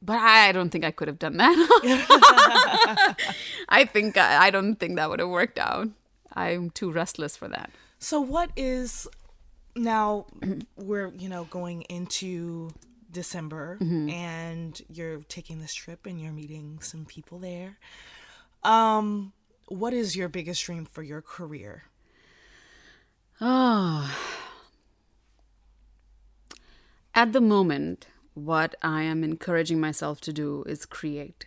Speaker 2: but I don't think I could have done that. I think I, I don't think that would have worked out. I'm too restless for that.
Speaker 1: So what is now we're, you know, going into December and you're taking this trip and you're meeting some people there. Um what is your biggest dream for your career?
Speaker 2: Oh. At the moment, what I am encouraging myself to do is create.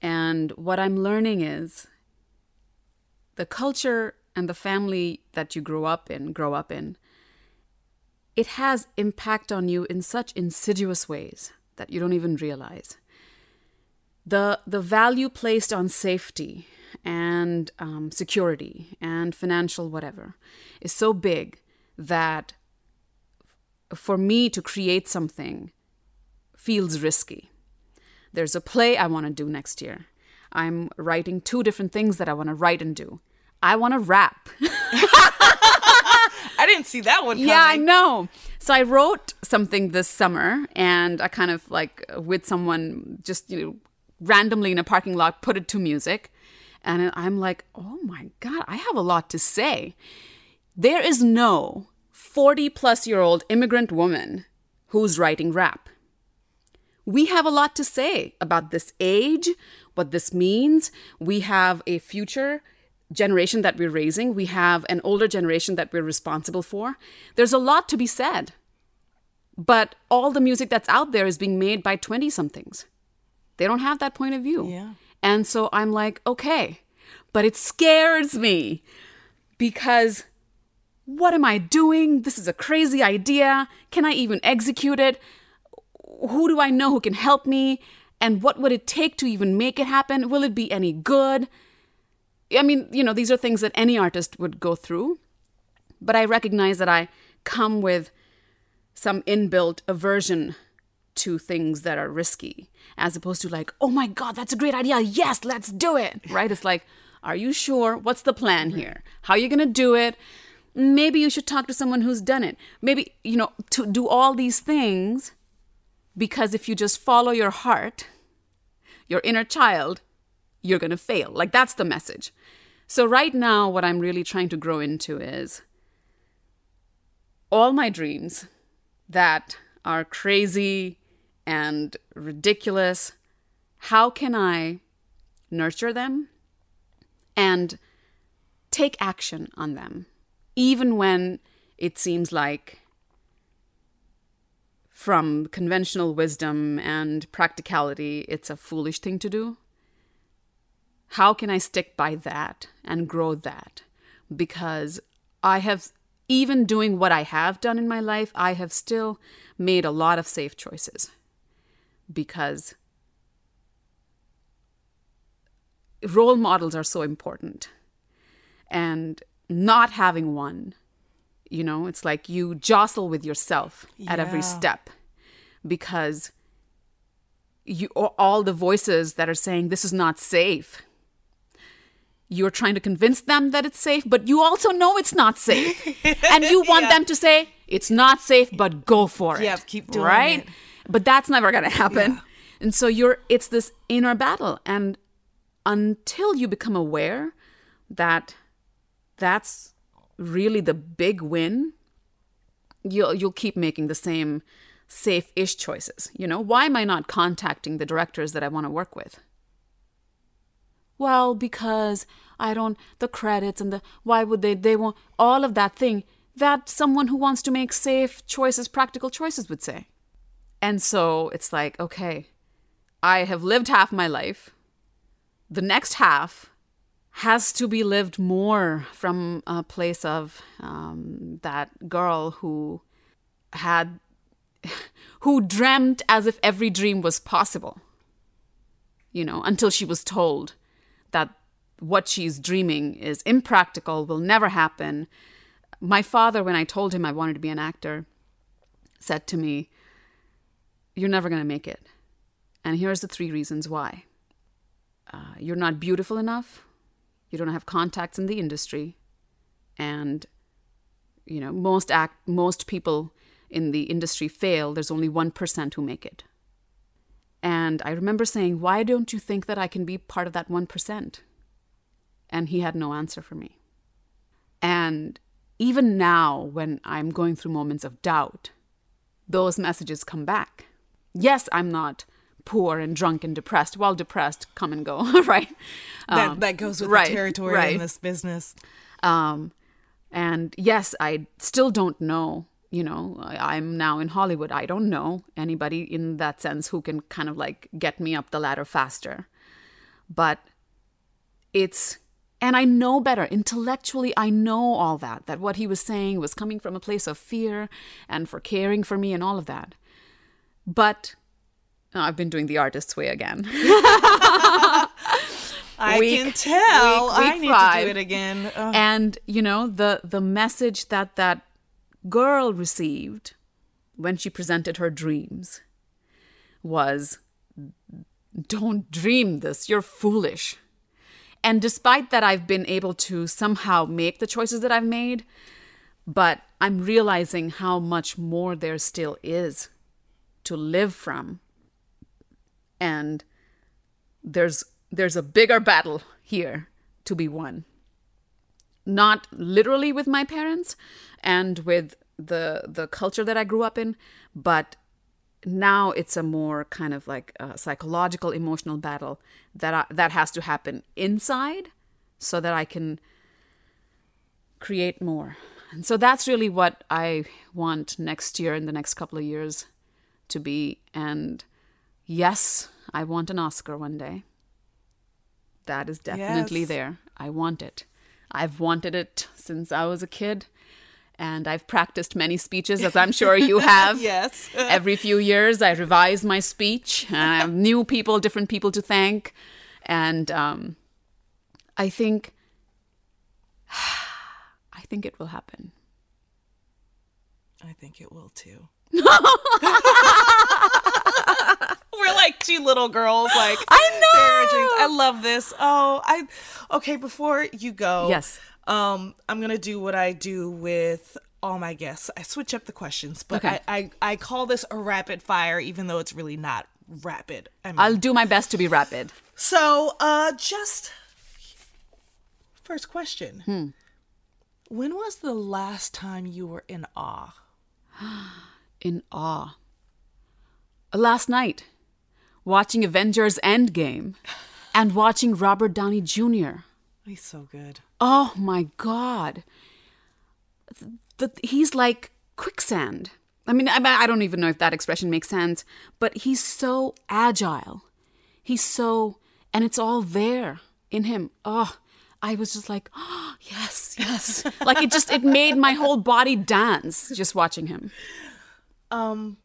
Speaker 2: And what I'm learning is the culture and the family that you grow up in, grow up in, it has impact on you in such insidious ways that you don't even realize. The, the value placed on safety and um, security and financial whatever is so big that for me to create something feels risky. There's a play I want to do next year. I'm writing two different things that I want to write and do. I want to rap.
Speaker 1: I didn't see that one. Coming.
Speaker 2: Yeah, I know. So I wrote something this summer, and I kind of like with someone just you know randomly in a parking lot put it to music, and I'm like, oh my god, I have a lot to say. There is no 40 plus year old immigrant woman who's writing rap. We have a lot to say about this age, what this means. We have a future generation that we're raising, we have an older generation that we're responsible for. There's a lot to be said. But all the music that's out there is being made by 20 somethings. They don't have that point of view.
Speaker 1: Yeah.
Speaker 2: And so I'm like, okay. But it scares me because what am I doing? This is a crazy idea. Can I even execute it? Who do I know who can help me? And what would it take to even make it happen? Will it be any good? I mean, you know, these are things that any artist would go through. But I recognize that I come with some inbuilt aversion to things that are risky, as opposed to like, oh my God, that's a great idea. Yes, let's do it. Right? It's like, are you sure? What's the plan here? How are you going to do it? Maybe you should talk to someone who's done it. Maybe, you know, to do all these things because if you just follow your heart, your inner child, you're going to fail. Like that's the message. So, right now, what I'm really trying to grow into is all my dreams that are crazy and ridiculous. How can I nurture them and take action on them, even when it seems like from conventional wisdom and practicality, it's a foolish thing to do? how can I stick by that and grow that? Because I have, even doing what I have done in my life, I have still made a lot of safe choices. Because role models are so important. And not having one, you know, it's like you jostle with yourself at every step because you all the voices that are saying this is not safe you're trying to convince them that it's safe, but you also know it's not safe. and you want
Speaker 1: Yeah.
Speaker 2: them to say, it's not safe, but go for it.
Speaker 1: Yeah, keep doing
Speaker 2: right?
Speaker 1: it.
Speaker 2: But that's never going to happen.
Speaker 1: Yeah.
Speaker 2: And so you're, it's this inner battle. And until you become aware that that's really the big win, you'll, you'll keep making the same safe-ish choices. You know, why am I not contacting the directors that I want to work with? well because i don't the credits and the why would they they won't all of that thing that someone who wants to make safe choices practical choices would say and so it's like okay i have lived half my life the next half has to be lived more from a place of um, that girl who had who dreamt as if every dream was possible you know until she was told that what she's dreaming is impractical, will never happen. My father, when I told him I wanted to be an actor, said to me, You're never going to make it. And here's the three reasons why uh, you're not beautiful enough, you don't have contacts in the industry, and you know most act most people in the industry fail there's only 1% who make it and I remember saying, Why don't you think that I can be part of that 1%? And he had no answer for me. And even now, when I'm going through moments of doubt, those messages come back. Yes, I'm not poor and drunk and depressed. Well, depressed, come and go, right?
Speaker 1: That
Speaker 2: Um,
Speaker 1: that goes with
Speaker 2: right,
Speaker 1: the territory
Speaker 2: right.
Speaker 1: in this business.
Speaker 2: Um, and yes, I still don't know. You know, I, I'm now in Hollywood. I don't know anybody in that sense who can kind of like get me up the ladder faster. But it's And I know better. Intellectually, I know all that, that what he was saying was coming from a place of fear and for caring for me and all of that. But oh, I've been doing the artist's way again.
Speaker 1: I
Speaker 2: Week-
Speaker 1: can tell.
Speaker 2: week-
Speaker 1: I need
Speaker 2: five.
Speaker 1: to do it again. Ugh.
Speaker 2: and you know the the message that that girl received when she presented her dreams was don't dream this you're foolish and despite that i've been able to somehow make the choices that i've made but i'm realizing how much more there still is to live from and there's there's a bigger battle here to be won not literally with my parents and with the the culture that I grew up in, but now it's a more kind of like a psychological emotional battle that I, that has to happen inside so that I can create more. And so that's really what I want next year in the next couple of years to be and yes, I want an Oscar one day. That is definitely
Speaker 1: Yes.
Speaker 2: there. I want it. I've wanted it since I was a kid, and I've practiced many speeches, as I'm sure you have.
Speaker 1: yes.
Speaker 2: Every few years, I revise my speech, and I have new people, different people to thank, and um, I think, I think it will happen.
Speaker 1: I think it will too. We're like two little girls, like
Speaker 2: I know!
Speaker 1: sharing our dreams. I love this. Oh, I okay. Before you go,
Speaker 2: Yes.
Speaker 1: um, I'm gonna do what I do with all my guests. I switch up the questions, but
Speaker 2: Okay.
Speaker 1: I, I I call this a rapid fire, even though it's really not rapid. I mean,
Speaker 2: I'll do my best to be rapid.
Speaker 1: so, uh, just first question.
Speaker 2: Hmm.
Speaker 1: When was the last time you were in awe?
Speaker 2: in awe. Uh, last night, watching Avengers Endgame and watching Robert Downey Jr.
Speaker 1: He's so good.
Speaker 2: Oh my God. The, he's like quicksand. I mean, I, I don't even know if that expression makes sense, but he's so agile. He's so, and it's all there in him. Oh, I was just like, oh, yes, yes. like it just, it made my whole body dance just watching him.
Speaker 1: Um,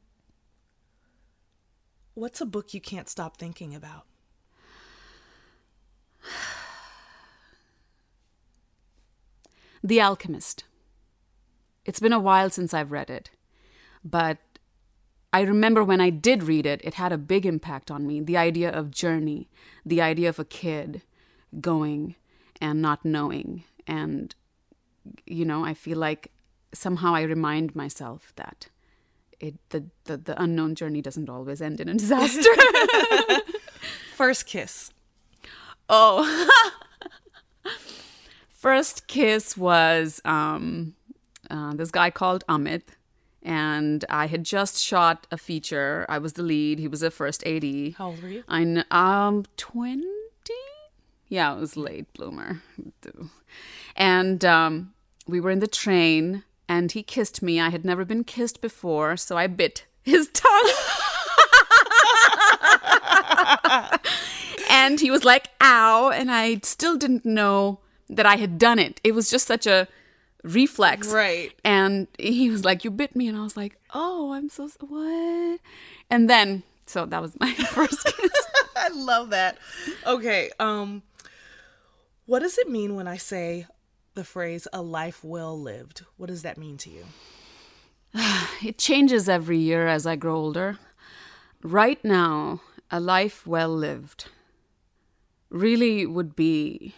Speaker 1: what's a book you can't stop thinking about?
Speaker 2: The Alchemist. It's been a while since I've read it, but I remember when I did read it, it had a big impact on me. The idea of journey, the idea of a kid going and not knowing. And, you know, I feel like somehow I remind myself that it the, the, the unknown journey doesn't always end in a disaster.
Speaker 1: First kiss.
Speaker 2: Oh. First kiss was um, uh, this guy called Amit, and I had just shot a feature. I was the lead. He was a first AD.
Speaker 1: How old were you?
Speaker 2: I'm um twenty. Yeah, it was late bloomer, and um, we were in the train, and he kissed me. I had never been kissed before, so I bit his tongue. and he was like, ow. And I still didn't know that I had done it. It was just such a reflex.
Speaker 1: Right.
Speaker 2: And he was like, you bit me. And I was like, oh, I'm so, what? And then, so that was my first kiss.
Speaker 1: I love that. Okay. Um, what does it mean when I say the phrase "a life well lived"? What does that mean to you?
Speaker 2: it changes every year as I grow older. Right now, a life well lived really would be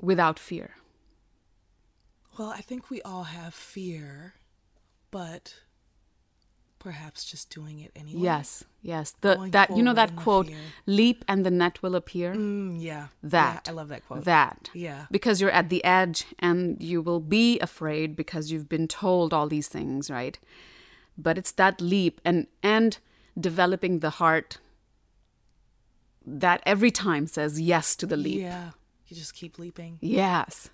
Speaker 2: without fear.
Speaker 1: Well, I think we all have fear, but perhaps just doing it anyway.
Speaker 2: Yes, yes. The
Speaker 1: Going
Speaker 2: that you know that quote, "Leap and the net will appear."
Speaker 1: Mm, yeah.
Speaker 2: That
Speaker 1: Yeah, I love that quote.
Speaker 2: That
Speaker 1: Yeah.
Speaker 2: because you're at the edge and you will be afraid because you've been told all these things, right? But it's that leap and and developing the heart that every time says yes to the leap.
Speaker 1: Yeah. You just keep leaping.
Speaker 2: Yes.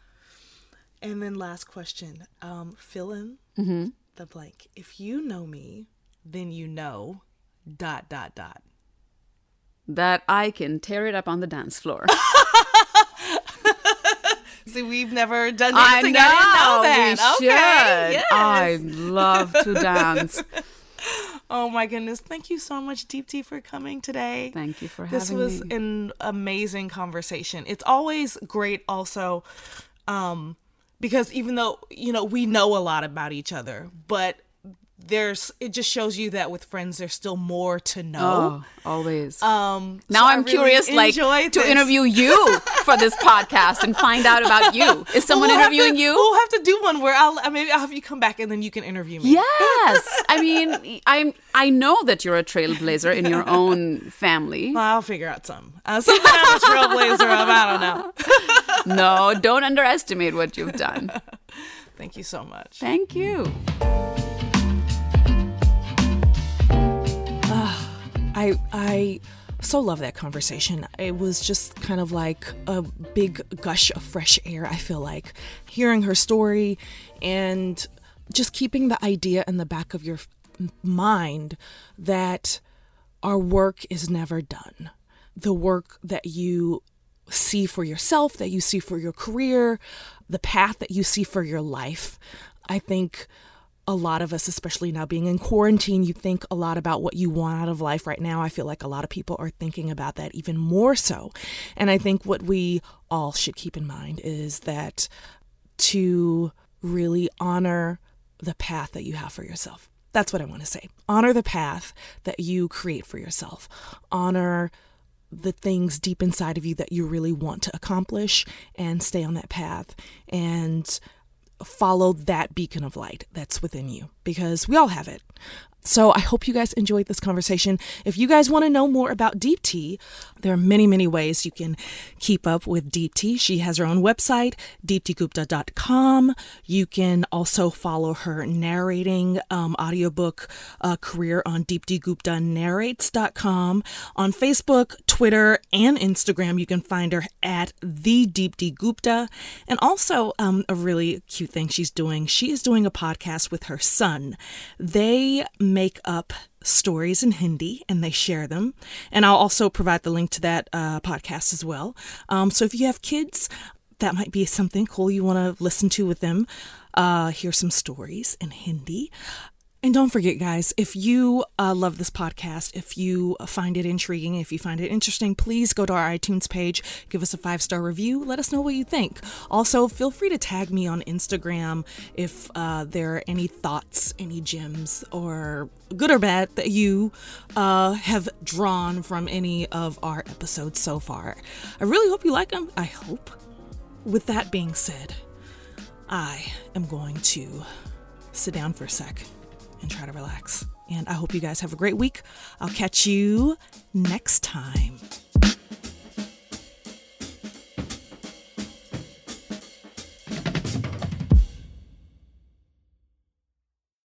Speaker 1: And then last question. Um, fill in the blank. If you know me, then you know dot dot dot.
Speaker 2: That I can tear it up on the dance floor.
Speaker 1: See, we've never done
Speaker 2: I
Speaker 1: dancing.
Speaker 2: know.
Speaker 1: I,
Speaker 2: We
Speaker 1: that.
Speaker 2: should.
Speaker 1: Okay. Yes.
Speaker 2: I love to dance.
Speaker 1: Oh my goodness. Thank you so much, Deepti, for coming today.
Speaker 2: Thank you for
Speaker 1: This
Speaker 2: having
Speaker 1: was an amazing conversation. It's always great also um because even though, you know, we know a lot about each other, but there's it just shows you that with friends there's still more to know.
Speaker 2: Oh, always.
Speaker 1: Um
Speaker 2: now
Speaker 1: so
Speaker 2: I'm
Speaker 1: really
Speaker 2: curious, like,
Speaker 1: enjoyed
Speaker 2: to interview you for this podcast and find out about you. Is someone
Speaker 1: We'll
Speaker 2: interviewing
Speaker 1: to-
Speaker 2: you?
Speaker 1: We'll have to do one where I'll maybe I'll have you come back and then you can interview me.
Speaker 2: Yes, I mean, I'm. I know that you're a trailblazer in your own family.
Speaker 1: Well, I'll figure out some. Uh, something I'm a trailblazer of. I don't know.
Speaker 2: No, don't underestimate what you've done.
Speaker 1: Thank you so much.
Speaker 2: Thank you.
Speaker 1: I I so love that conversation. It was just kind of like a big gush of fresh air, I feel like. Hearing her story and just keeping the idea in the back of your mind that our work is never done. The work that you see for yourself, that you see for your career, the path that you see for your life. I think a lot of us, especially now being in quarantine, you think a lot about what you want out of life right now. I feel like a lot of people are thinking about that even more so. And I think what we all should keep in mind is that to really honor the path that you have for yourself. That's what I want to say. Honor the path that you create for yourself. Honor the things deep inside of you that you really want to accomplish and stay on that path and follow that beacon of light that's within you because we all have it. So I hope you guys enjoyed this conversation. If you guys want to know more about Deepti, there are many, many ways you can keep up with Deepti. She has her own website, deeptigupta.com. You can also follow her narrating um, audiobook uh, career on deeptiguptanarrates.com. On Facebook, Twitter, and Instagram, you can find her at the Deepti Gupta. And also, um, a really cute thing she's doing, she is doing a podcast with her son. They make up stories in Hindi and they share them. And I'll also provide the link to that uh, podcast as well. Um, so if you have kids, that might be something cool you want to listen to with them. Uh, hear some stories in Hindi. And don't forget, guys, if you uh, love this podcast, if you find it intriguing, if you find it interesting, please go to our iTunes page, give us a five star review, let us know what you think. Also, feel free to tag me on Instagram if uh, there are any thoughts, any gems, or good or bad that you uh, have drawn from any of our episodes so far. I really hope you like them. I hope. With that being said, I am going to sit down for a sec and try to relax. And I hope you guys have a great week. I'll catch you next time.